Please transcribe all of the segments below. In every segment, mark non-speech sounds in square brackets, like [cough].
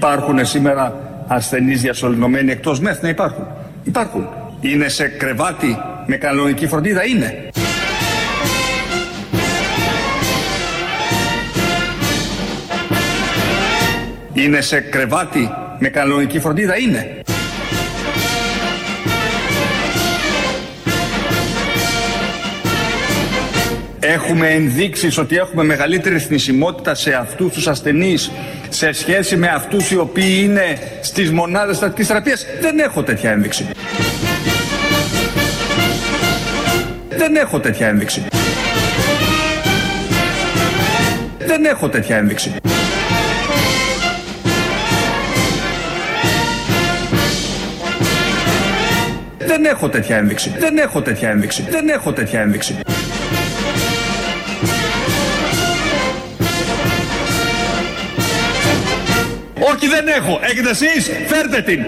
Υπάρχουν σήμερα ασθενείς διασωληνωμένοι εκτός ΜΕΘ, ναι υπάρχουν. Υπάρχουν. Είναι σε κρεβάτι με κανονική φροντίδα, είναι. Είναι σε κρεβάτι με κανονική φροντίδα, είναι. Έχουμε ενδείξεις ότι έχουμε μεγαλύτερη θνησιμότητα σε αυτούς τους ασθενείς σε σχέση με αυτούς οι οποίοι είναι στις μονάδες στατικής θεραπείας. Δεν έχω τέτοια ένδειξη. Δεν έχω τέτοια ένδειξη. Δεν έχω τέτοια ένδειξη. Δεν έχω τέτοια ένδειξη. Δεν έχω τέτοια ένδειξη. Δεν έχω τέτοια ένδειξη. Όχι δεν έχω. Έχετε εσείς. Φέρτε την.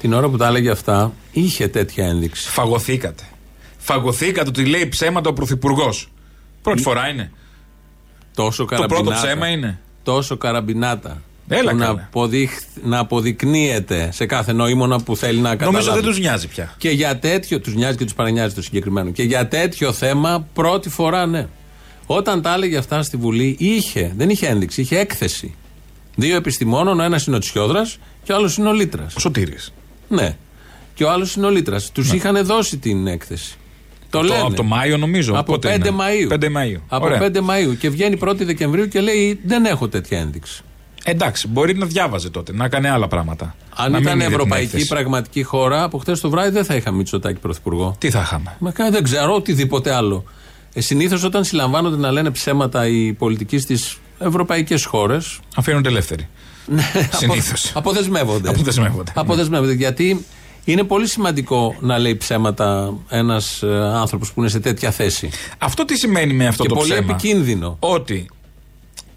Την ώρα που τα έλεγε αυτά, είχε τέτοια ένδειξη. Φαγωθήκατε. Φαγωθήκατε ότι λέει ψέματα ο Πρωθυπουργός. Πρώτη φορά είναι. Τόσο Το καραμπινάτα. πρώτο ψέμα είναι. Τόσο καραμπινάτα. Έλα που να, καλά. αποδείχ- να αποδεικνύεται σε κάθε νόημονα που θέλει να καταλάβει. Νομίζω δεν τους νοιάζει πια. Και για τέτοιο, τους νοιάζει και τους παρανοιάζει το συγκεκριμένο. Και για τέτοιο θέμα πρώτη φορά ναι. Όταν τα έλεγε αυτά στη Βουλή, είχε, δεν είχε ένδειξη, είχε έκθεση. Δύο επιστημόνων, ο ένας είναι ο Τσιόδρας και ο άλλος είναι ο Λύτρας. Ο Σωτήρης. Ναι. Και ο άλλος είναι ο Λύτρας. Τους είχαν δώσει την έκθεση. Το Από το- λένε. από το Μάιο νομίζω. Από Πότε 5 είναι; Μαΐου. 5 Μαΐου. Από Ωραία. 5 Μαΐου. Και βγαίνει 1η Δεκεμβρίου και λέει: Δεν έχω τέτοια ένδειξη. Εντάξει, μπορεί να διάβαζε τότε, να έκανε άλλα πράγματα. Αν Να μην ήταν είδε την ευρωπαϊκή έκθεση. πραγματική χώρα, από χτες το βράδυ δεν θα είχαμε Μητσοτάκη πρωθυπουργό. Τι θα είχαμε; Μα κα- δεν ξέρω οτιδήποτε άλλο. Ε, Συνήθως όταν συλλαμβάνονται να λένε ψέματα οι πολιτικοί στις ευρωπαϊκές χώρες. Αφήνονται ελεύθεροι. Συνήθως. Αποδεσμεύονται. Αποδεσμεύονται. Αποδεσμεύονται. Γιατί είναι πολύ σημαντικό να λέει ψέματα ένας άνθρωπος που είναι σε τέτοια θέση. Αυτό τι σημαίνει με αυτό και το πολύ ψέμα; επικίνδυνο. Ότι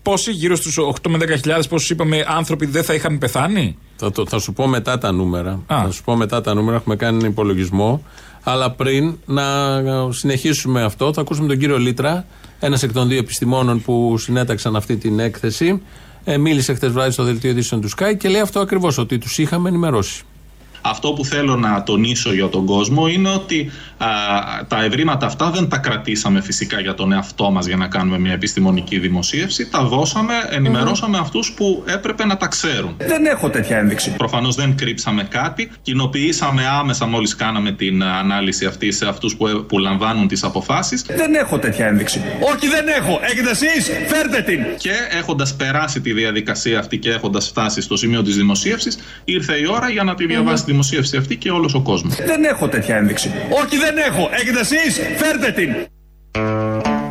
πόσοι γύρω στους 8 με 10.000 πόσους είπαμε άνθρωποι δεν θα είχαν πεθάνει; Θα, το, θα σου πω μετά τα νούμερα. Α. Θα σου πω μετά τα νούμερα. Έχουμε κάνει ένα υπολογισμό. Αλλά πριν να συνεχίσουμε αυτό, θα ακούσουμε τον κύριο Λίτρα, ένας εκ των δύο επιστημόνων που συνέταξαν αυτή την έκθεση. Ε, μίλησε χτες βράδυ στο δελτίο ειδήσεων του Sky και λέει αυτό ακριβώς, ότι τους είχαμε ενημερώσει. Αυτό που θέλω να τονίσω για τον κόσμο είναι ότι α, τα ευρήματα αυτά δεν τα κρατήσαμε φυσικά για τον εαυτό μας για να κάνουμε μια επιστημονική δημοσίευση. Τα δώσαμε, ενημερώσαμε αυτούς που έπρεπε να τα ξέρουν. Δεν έχω τέτοια ένδειξη. Προφανώς δεν κρύψαμε κάτι. Κοινοποιήσαμε άμεσα μόλις κάναμε την ανάλυση αυτή σε αυτούς που, που λαμβάνουν τις αποφάσεις. Δεν έχω τέτοια ένδειξη. Όχι δεν έχω. Έχετε εσείς. Φέρτε την. Και έχοντας περάσει τη διαδικασία αυτή και έχοντας φτάσει στο σημείο της δημοσίευσης, ήρθε η ώρα για να τη διαβάσει τη δημοσίευση αυτή και όλος ο κόσμος. Δεν έχω τέτοια ένδειξη. Όχι δεν έχω. Έχετε εσείς; Φέρτε την.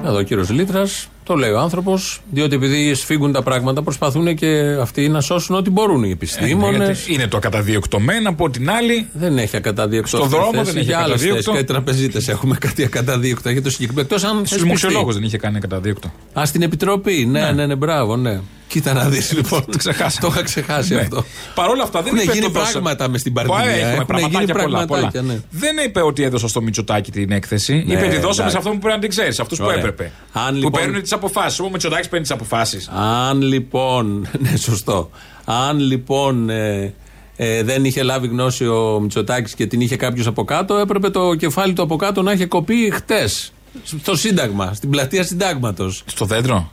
Εδώ ο κύριος Λίτρας, το λέει ο άνθρωπος, διότι επειδή σφίγγουν τα πράγματα, προσπαθούν και αυτοί να σώσουν ό,τι μπορούν οι επιστήμονες. Ναι, γιατί είναι το ακαταδίωκτο από την άλλη. Δεν έχει ακαταδίωκτο. Στο αυτή δρόμο θέση. δεν έχει Για άλλες ακαταδίωκτο. θέσεις, Κάτι τραπεζίτες έχουμε κάτι ακαταδίωκτο. Για το συγκεκριμένο. Εκτός αν. Στους δημοσιολόγου δεν είχε κάνει ακαταδίωκτο. Α, στην επιτροπή. Ναι, ναι, ναι, μπράβο, ναι. Κοίτα να δεις [laughs] λοιπόν. Το ξεχάσαμε. Το είχα ξεχάσει Ναι. αυτό. Παρ' όλα αυτά δεν Έχουν είπε γίνει το δώσα- πράγματα μες στην Πα- Παρδινία. Έχουμε Έχουν πραγματάκια γίνει πολλά, πολλά. πραγματάκια, ναι. Δεν είπε ότι έδωσα στο Μητσοτάκι την έκθεση. είπε ότι δώσαμε εντάξει. σε αυτόν που πρέπει να την ξέρεις, σε αυτούς που Ωραία. έπρεπε. Αν, που λοιπόν- παίρνουν τις αποφάσεις. Ο Μητσοτάκι παίρνει τις αποφάσεις. Αν λοιπόν. [laughs] Ναι, σωστό. Αν λοιπόν ε, ε, δεν είχε λάβει γνώση ο Μητσοτάκης και την είχε κάποιος από κάτω, έπρεπε το κεφάλι του από κάτω να είχε κοπεί χτες. Στο Σύνταγμα, στην πλατεία Συντάγματος. Στο δέντρο;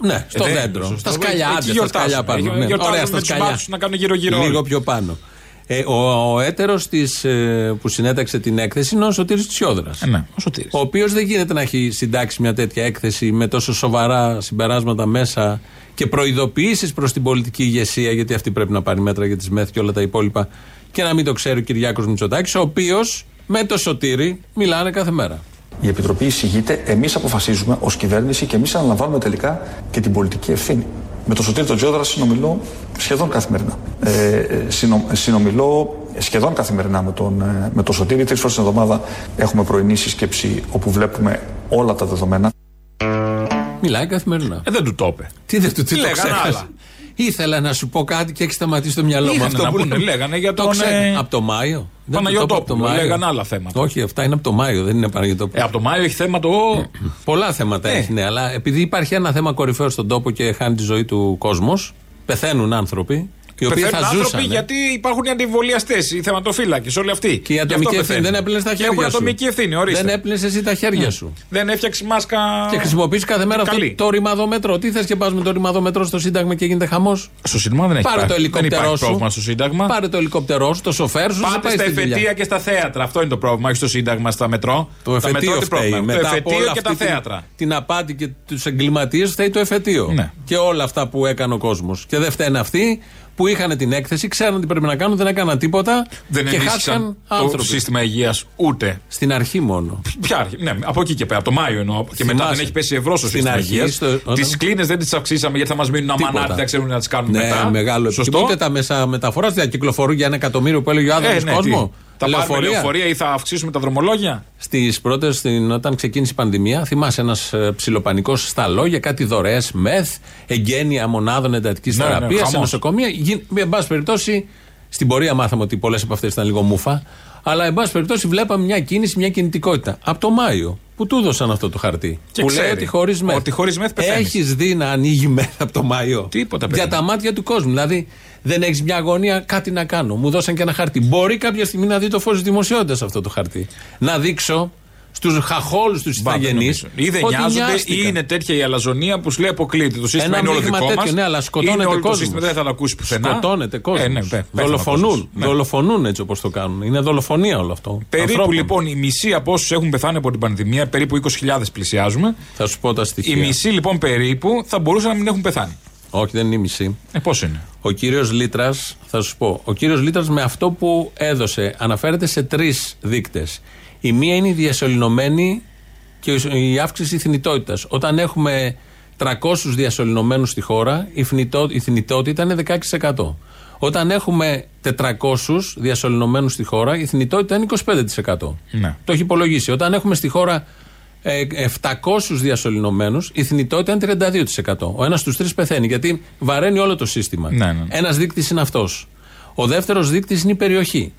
Ναι, στο Ε, δεν- δέντρο. σωστό. Στα σκαλιά, Εκεί άντε, στα γιορτάζουν. σκαλιά πάνω. Ε, Ναι, γιορτάζουν Ωραία, με στα τους σκαλιά. μπάτσους να κάνουν γύρω-γύρω Λίγο όλοι. πιο πάνω. Ε, ο ο έτερος που συνέταξε την έκθεση είναι ο Σωτήρης Τσιόδρας Ε, ναι, ο Σωτήρης. Ο οποίος δεν γίνεται να έχει συντάξει μια τέτοια έκθεση με τόσο σοβαρά συμπεράσματα μέσα και προειδοποιήσεις προς την πολιτική ηγεσία, γιατί αυτή πρέπει να πάρει μέτρα για τις ΜΕΘ και όλα τα υπόλοιπα, και να μην το ξέρει ο Κυριάκος Μητσοτάκης, ο οποίος με το Σωτήρη μιλάνε κάθε μέρα. Η Επιτροπή εισηγείται, εμείς αποφασίζουμε ως κυβέρνηση και εμείς αναλαμβάνουμε τελικά και την πολιτική ευθύνη. Με τον Σωτήρη τον Τζιόδρα συνομιλώ σχεδόν καθημερινά. Ε, ε, συνο, συνομιλώ σχεδόν καθημερινά με τον, ε, με τον Σωτήρη. Τρεις φορές την εβδομάδα έχουμε πρωινή σύσκεψη όπου βλέπουμε όλα τα δεδομένα. Μιλάει καθημερινά. Ε, δεν του το είπε. Τι δεν του τι το Λέγανε ξέχασε. άλλα. Ήθελα να σου πω κάτι και έχει σταματήσει το μυαλό μου. Είχανε Αυτό να που πούνε, λέμε. λέγανε για Το τον, ξέχα- ε, Από το Μάιο. Δεν Παναγιώτοπουλο, το είπα από το Μάιο. λέγανε άλλα θέματα. Όχι, αυτά είναι από το Μάιο, δεν είναι Παναγιώτοπουλο. Ε, από το Μάιο έχει θέμα το. [clears throat] Πολλά θέματα Ε. έχει, ναι, αλλά επειδή υπάρχει ένα θέμα κορυφαίο στον τόπο και χάνει τη ζωή του κόσμος, Πεθαίνουν άνθρωποι οι οποίοι Πεθαίνουν θα άνθρωποι ζούσαν. γιατί υπάρχουν οι αντιβολιαστές, οι θεματοφύλακες, όλοι αυτοί. Και η Γι' αυτό ατομική ευθύνη πεθαίνουν. δεν έπλυνες τα Και χέρια έχουν σου. ατομική ευθύνη, ορίστε. Δεν έπλυνες εσύ τα χέρια σου. Δεν έφτιαξες μάσκα. Και χρησιμοποιείς κάθε μέρα αυτό Καλή. το ρημαδόμετρο. Τι θες και πας με το ρημαδόμετρο στο Σύνταγμα και γίνεται χαμός; Στο Σύνταγμα δεν έχει Πάρε υπάρχει. το δεν ελικόπτερό υπάρχει σου. πρόβλημα στο Σύνταγμα. Πάρε το ελικόπτερό σου, το σοφέρ σου. σε Πάτε πάει στα στη δουλειά. εφετεία και στα θέατρα. Αυτό είναι το πρόβλημα. Όχι στο Σύνταγμα, στα μετρό. Το Τα εφετείο μετρό τι φταίει. πρόβλημα. Μετά Το από εφετείο όλα και τα αυτή την- θέατρα. Την απάτη και τους εγκληματίες φταίει το εφετείο. Ναι. Και όλα αυτά που έκανε ο κόσμος. Και δεν φταίνε αυτοί που είχαν την έκθεση, ξέραν τι πρέπει να κάνουν, δεν έκαναν τίποτα Δεν και ενίσχυσαν χάθηκαν το άνθρωποι. σύστημα υγείας ούτε. Στην αρχή μόνο. Ποια αρχή, ναι, από εκεί και πέρα, από το Μάιο εννοώ. Και μετά Θυμάσαι. δεν έχει πέσει ευρώ στο Στην σύστημα αρχή, υγείας. στο- όταν- Τις κλίνες δεν τις αυξήσαμε γιατί θα μας μείνουν Τίποτα. αμανάτι, δεν ξέρουν να τις κάνουν Ναι, μετά. μεγάλο Σωστό. επιχείρημα. Ούτε τα μέσα μεταφοράς δεν κυκλοφορούν για ένα εκατομμύριο που έλεγε ο Άδωνο Ε, ναι, κόσμος. Τι. Θα πάρουμε λεωφορεία ή θα αυξήσουμε τα δρομολόγια; Στις πρώτες, όταν ξεκίνησε η πανδημία, θυμάσαι ένας ψιλοπανικός στα λόγια, κάτι δωρεές, μεθ, εγγένεια μονάδων εντατικής Ναι, ναι, θεραπείας σε χαμός. νοσοκομεία. Γι- Εν πάση περιπτώσει, στην πορεία μάθαμε ότι πολλές από αυτές ήταν λίγο μούφα. Αλλά, εν πάση περιπτώσει, βλέπαμε μια κίνηση, μια κινητικότητα. Από το Μάιο, που του έδωσαν αυτό το χαρτί. Και που λέει ξέρει ότι χωρίς μεθ. ότι χωρίς μεθ πεθαίνεις. Έχεις δει να ανοίγει μεθ από το Μάιο. Τίποτα, Για παιδί. τα μάτια του κόσμου. Δηλαδή, δεν έχεις μια αγωνία, κάτι να κάνω. Μου δώσαν και ένα χαρτί. Μπορεί κάποια στιγμή να δει το φως της δημοσιότητας αυτό το χαρτί. Να δείξω στους χαχόλους τους Μπα, δεν ηθαγενείς. νομίζω. Ή δεν νοιάζονται ή είναι τέτοια η αλαζονία που σου λέει αποκλείεται. Το σύστημα Ένα είναι όλο μείγμα δικό τέτοιο, μας. ναι, αλλά σκοτώνεται είναι όλο Το κόσμος. σύστημα δεν θα το ακούσει πουθενά. Σκοτώνεται κόσμος. Ε, ναι, πέ- πέθανε ο δολοφονούν. κόσμος. Ναι. Δολοφονούν έτσι όπως το κάνουν. Είναι δολοφονία όλο αυτό. Περίπου Ανθρώπων. λοιπόν η μισή από όσους έχουν πεθάνει από την πανδημία, περίπου 20.000 πλησιάζουμε. Θα σου πω τα στοιχεία. Η μισή λοιπόν περίπου θα μπορούσαν να μην έχουν πεθάνει. Όχι, δεν είναι η μισή. Ε, πώς είναι; Ο κύριος Λύτρας, θα σου πω. Ο κύριος Λύτρας με αυτό που έδωσε αναφέρεται σε τρεις δείκτες. Η μία είναι η διασωληνωμένη και η αύξηση θνητότητας. Όταν έχουμε 300 διασωληνωμένους στη χώρα, η, θνητό- η θνητότητα είναι 16%. Όταν έχουμε 400 διασωληνωμένους στη χώρα, η θνητότητα είναι 25%. Ναι. Το έχει υπολογίσει. Όταν έχουμε στη χώρα ε, 700 διασωληνωμένους, η θνητότητα είναι 32%. Ο ένας στους τρεις πεθαίνει γιατί βαραίνει όλο το σύστημα. Ναι, ναι. Ένας δείκτης είναι αυτός. Ο δεύτερος δείκτης είναι η περιοχή.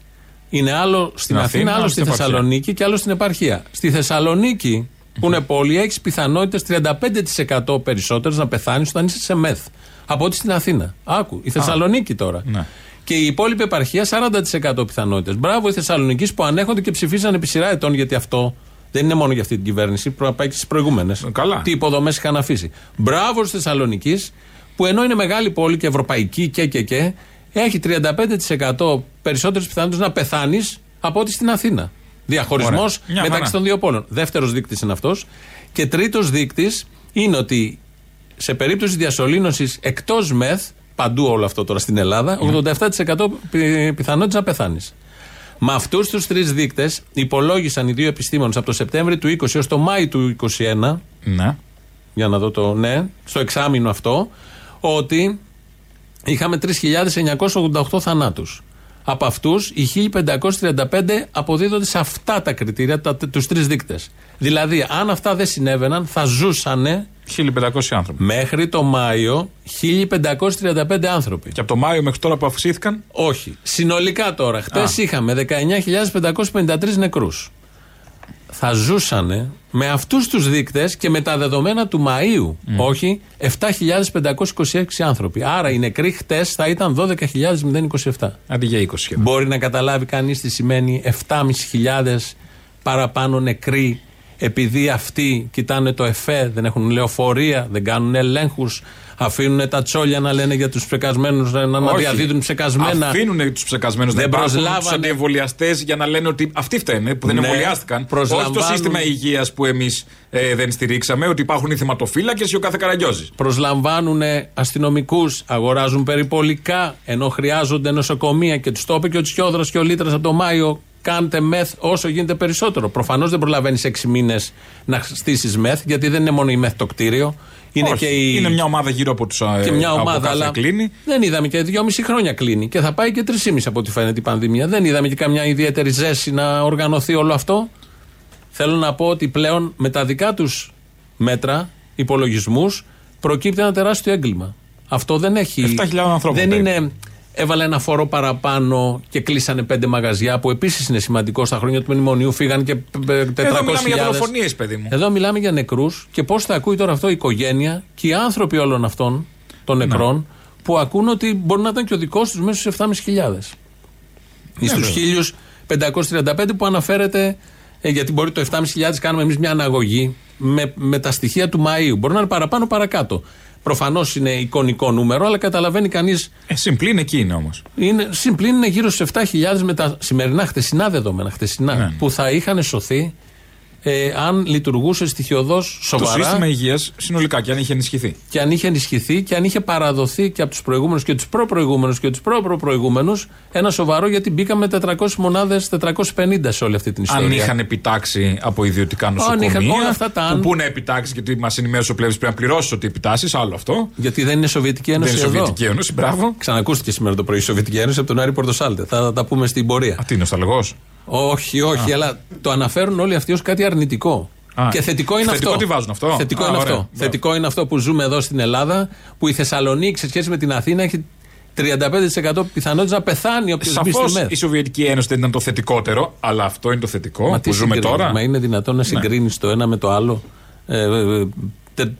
Είναι άλλο στην Αθήνα, Αθήνα, άλλο άλλο στη στην επαρχία. Θεσσαλονίκη και άλλο στην επαρχία. Στη Θεσσαλονίκη, που είναι πόλη, έχεις πιθανότητες 35% περισσότερες να πεθάνεις όταν είσαι σε μεθ. Από ό,τι στην Αθήνα. Άκου, η Θεσσαλονίκη τώρα. Ναι. Και η υπόλοιπη επαρχία 40% πιθανότητες. Μπράβο οι Θεσσαλονίκη που ανέχονται και ψηφίσαν επί σειρά ετών γιατί αυτό δεν είναι μόνο για αυτή την κυβέρνηση, πρέπει να πάει και στις προηγούμενες. Καλά. Τι υποδομές είχαν αφήσει. Μπράβο στη Θεσσαλονίκης που ενώ είναι μεγάλη πόλη και ευρωπαϊκή και και και, έχει 35% περισσότερε πιθανότητε να πεθάνεις από ό,τι στην Αθήνα. Διαχωρισμός Ωραία. Μια μεταξύ χαρά. των δύο πόλων. Δεύτερος δείκτης είναι αυτός. Και τρίτος δείκτης είναι ότι σε περίπτωση διασωλήνωσης εκτός μεθ, παντού όλο αυτό τώρα στην Ελλάδα, 87% πι- πιθανότητα να πεθάνεις. Με αυτούς τους τρεις δείκτες υπολόγισαν οι δύο επιστήμονες από το Σεπτέμβριο του 20 έως το Μάη του 21, Ναι. για να δω το ναι, στο εξάμεινο αυτό, ότι είχαμε 3.988 θανάτους. Από αυτούς οι 1.535 αποδίδονται σε αυτά τα κριτήρια, τα, τους τρεις δείκτες. Δηλαδή, αν αυτά δεν συνέβαιναν, θα ζούσανε 1500 άνθρωποι. μέχρι το Μάιο 1.535 άνθρωποι. Και από το Μάιο μέχρι τώρα που αυξήθηκαν; Όχι. Συνολικά τώρα, χτες Α. είχαμε 19.553 νεκρούς. Θα ζούσανε με αυτούς τους δείκτες και με τα δεδομένα του Μαΐου, όχι, 7.526 άνθρωποι. Άρα οι νεκροί χτες θα ήταν 12.027. Αντί για 20 σχεδόν. Μπορεί να καταλάβει κανείς τι σημαίνει 7.500 παραπάνω νεκροί επειδή αυτοί κοιτάνε το ΕΦΕ, δεν έχουν λεωφορεία, δεν κάνουν ελέγχους, αφήνουν τα τσόλια να λένε για τους ψεκασμένους, να Όχι. αναδιαδίδουν ψεκασμένα. Αφήνουν τους ψεκασμένους Δεν να υπάρχουν τους προσλάβανε. αντιεμβολιαστές για να λένε ότι αυτοί φταίνε που δεν Ναι. εμβολιάστηκαν. Όχι το Προσλαμβάνουν. σύστημα υγείας που εμείς δεν στηρίξαμε, ότι υπάρχουν οι θεματοφύλακες ή ο κάθε καραγκιόζης. προσλαμβάνουν αστυνομικούς, αγοράζουν περιπολικά, ενώ χρειάζονται νοσοκομεία και τους το είπε και ο Τσιόδρας και ο Λίτρας από το Μάιο. Κάντε μεθ όσο γίνεται περισσότερο. Προφανώς δεν προλαβαίνεις 6 μήνες να στήσεις μεθ, γιατί δεν είναι μόνο η μεθ το κτίριο. Είναι Όχι, και η. είναι μια ομάδα γύρω από τους και μια ομάδα, κάθε αλλά κλίνη. δεν είδαμε και δυόμιση χρόνια κλείνει. Και θα πάει και τρεις από ό,τι φαίνεται η πανδημία. Δεν είδαμε και καμιά ιδιαίτερη ζέση να οργανωθεί όλο αυτό. Θέλω να πω ότι πλέον με τα δικά τους μέτρα, υπολογισμούς, προκύπτει ένα τεράστιο έγκλημα. Αυτό δεν έχει. 7.000 ανθρώπων Δεν περίπου. είναι. Έβαλε ένα φόρο παραπάνω και κλείσανε πέντε μαγαζιά που επίσης είναι σημαντικό. Στα χρόνια του μνημονίου φύγαν και 400.000. Εδώ μιλάμε για δολοφονίες, παιδί μου. Εδώ μιλάμε για νεκρούς και πώς θα ακούει τώρα αυτό η οικογένεια και οι άνθρωποι όλων αυτών των νεκρών που ακούν ότι μπορεί να ήταν και ο δικός τους μέσα στου 7.500. Ή στου 1.535 που αναφέρεται, ε, γιατί μπορεί το 7.500 κάνουμε εμείς μια αναγωγή με, με τα στοιχεία του Μαΐου. Μπορεί να είναι παραπάνω παρακάτω. Προφανώς είναι εικονικό νούμερο, αλλά καταλαβαίνει κανεί. Ε, συμπλήν εκεί είναι όμως. Είναι, συμπλήν είναι γύρω στους 7.000 με τα σημερινά χτεσινά δεδομένα, χτεσινά, Ναι. που θα είχαν σωθεί ε, αν λειτουργούσε στοιχειοδός Το σοβαρά σύστημα υγείας συνολικά και αν είχε ενισχυθεί. και αν είχε ενισχυθεί και αν είχε παραδοθεί και από τους προηγούμενους και τους προ-προηγούμενους και τους προ-προ-προηγούμενους ένα σοβαρό γιατί μπήκαμε 400 μονάδες, 450 σε όλη αυτή την ιστορία. Αν είχαν επιτάξει από ιδιωτικά νοσοκομεία. είχαν όλα αυτά τα αν. Που πού να επιτάξεις, γιατί μας ενημέρωσε ο Πλεύρης πρέπει να πληρώσει ότι επιτάσσει, άλλο αυτό. Γιατί δεν είναι Σοβιετική Δεν Ένωση είναι εδώ. Σοβιετική Ένωση, μπράβο. Ξανακούστηκε σήμερα το πρωί η Σοβιετική Ένωση από τον Άρη Πορτοσάλτε. Θα τα πούμε στην πορεία. Α, τι είναι ο Σταλεγό. Όχι, όχι, αλλά το αναφέρουν όλοι αυτοί ως κάτι αρνητικό. Α, και θετικό είναι θετικό αυτό. τι βάζουν αυτό; Θετικό Α, είναι ωραία, αυτό. μπράβο. Θετικό είναι αυτό που ζούμε εδώ στην Ελλάδα, που η Θεσσαλονίκη σε σχέση με την Αθήνα έχει 35% πιθανότητα να πεθάνει όποιο μπει Σαφώς στη ΜΕΘ. η Σοβιετική Ένωση δεν ήταν το θετικότερο, αλλά αυτό είναι το θετικό Μα τι που ζούμε συγκρίνεις, τώρα. Ναι. Μα είναι δυνατόν να συγκρίνεις το ένα με το άλλο. Ε, ε, ε, τε-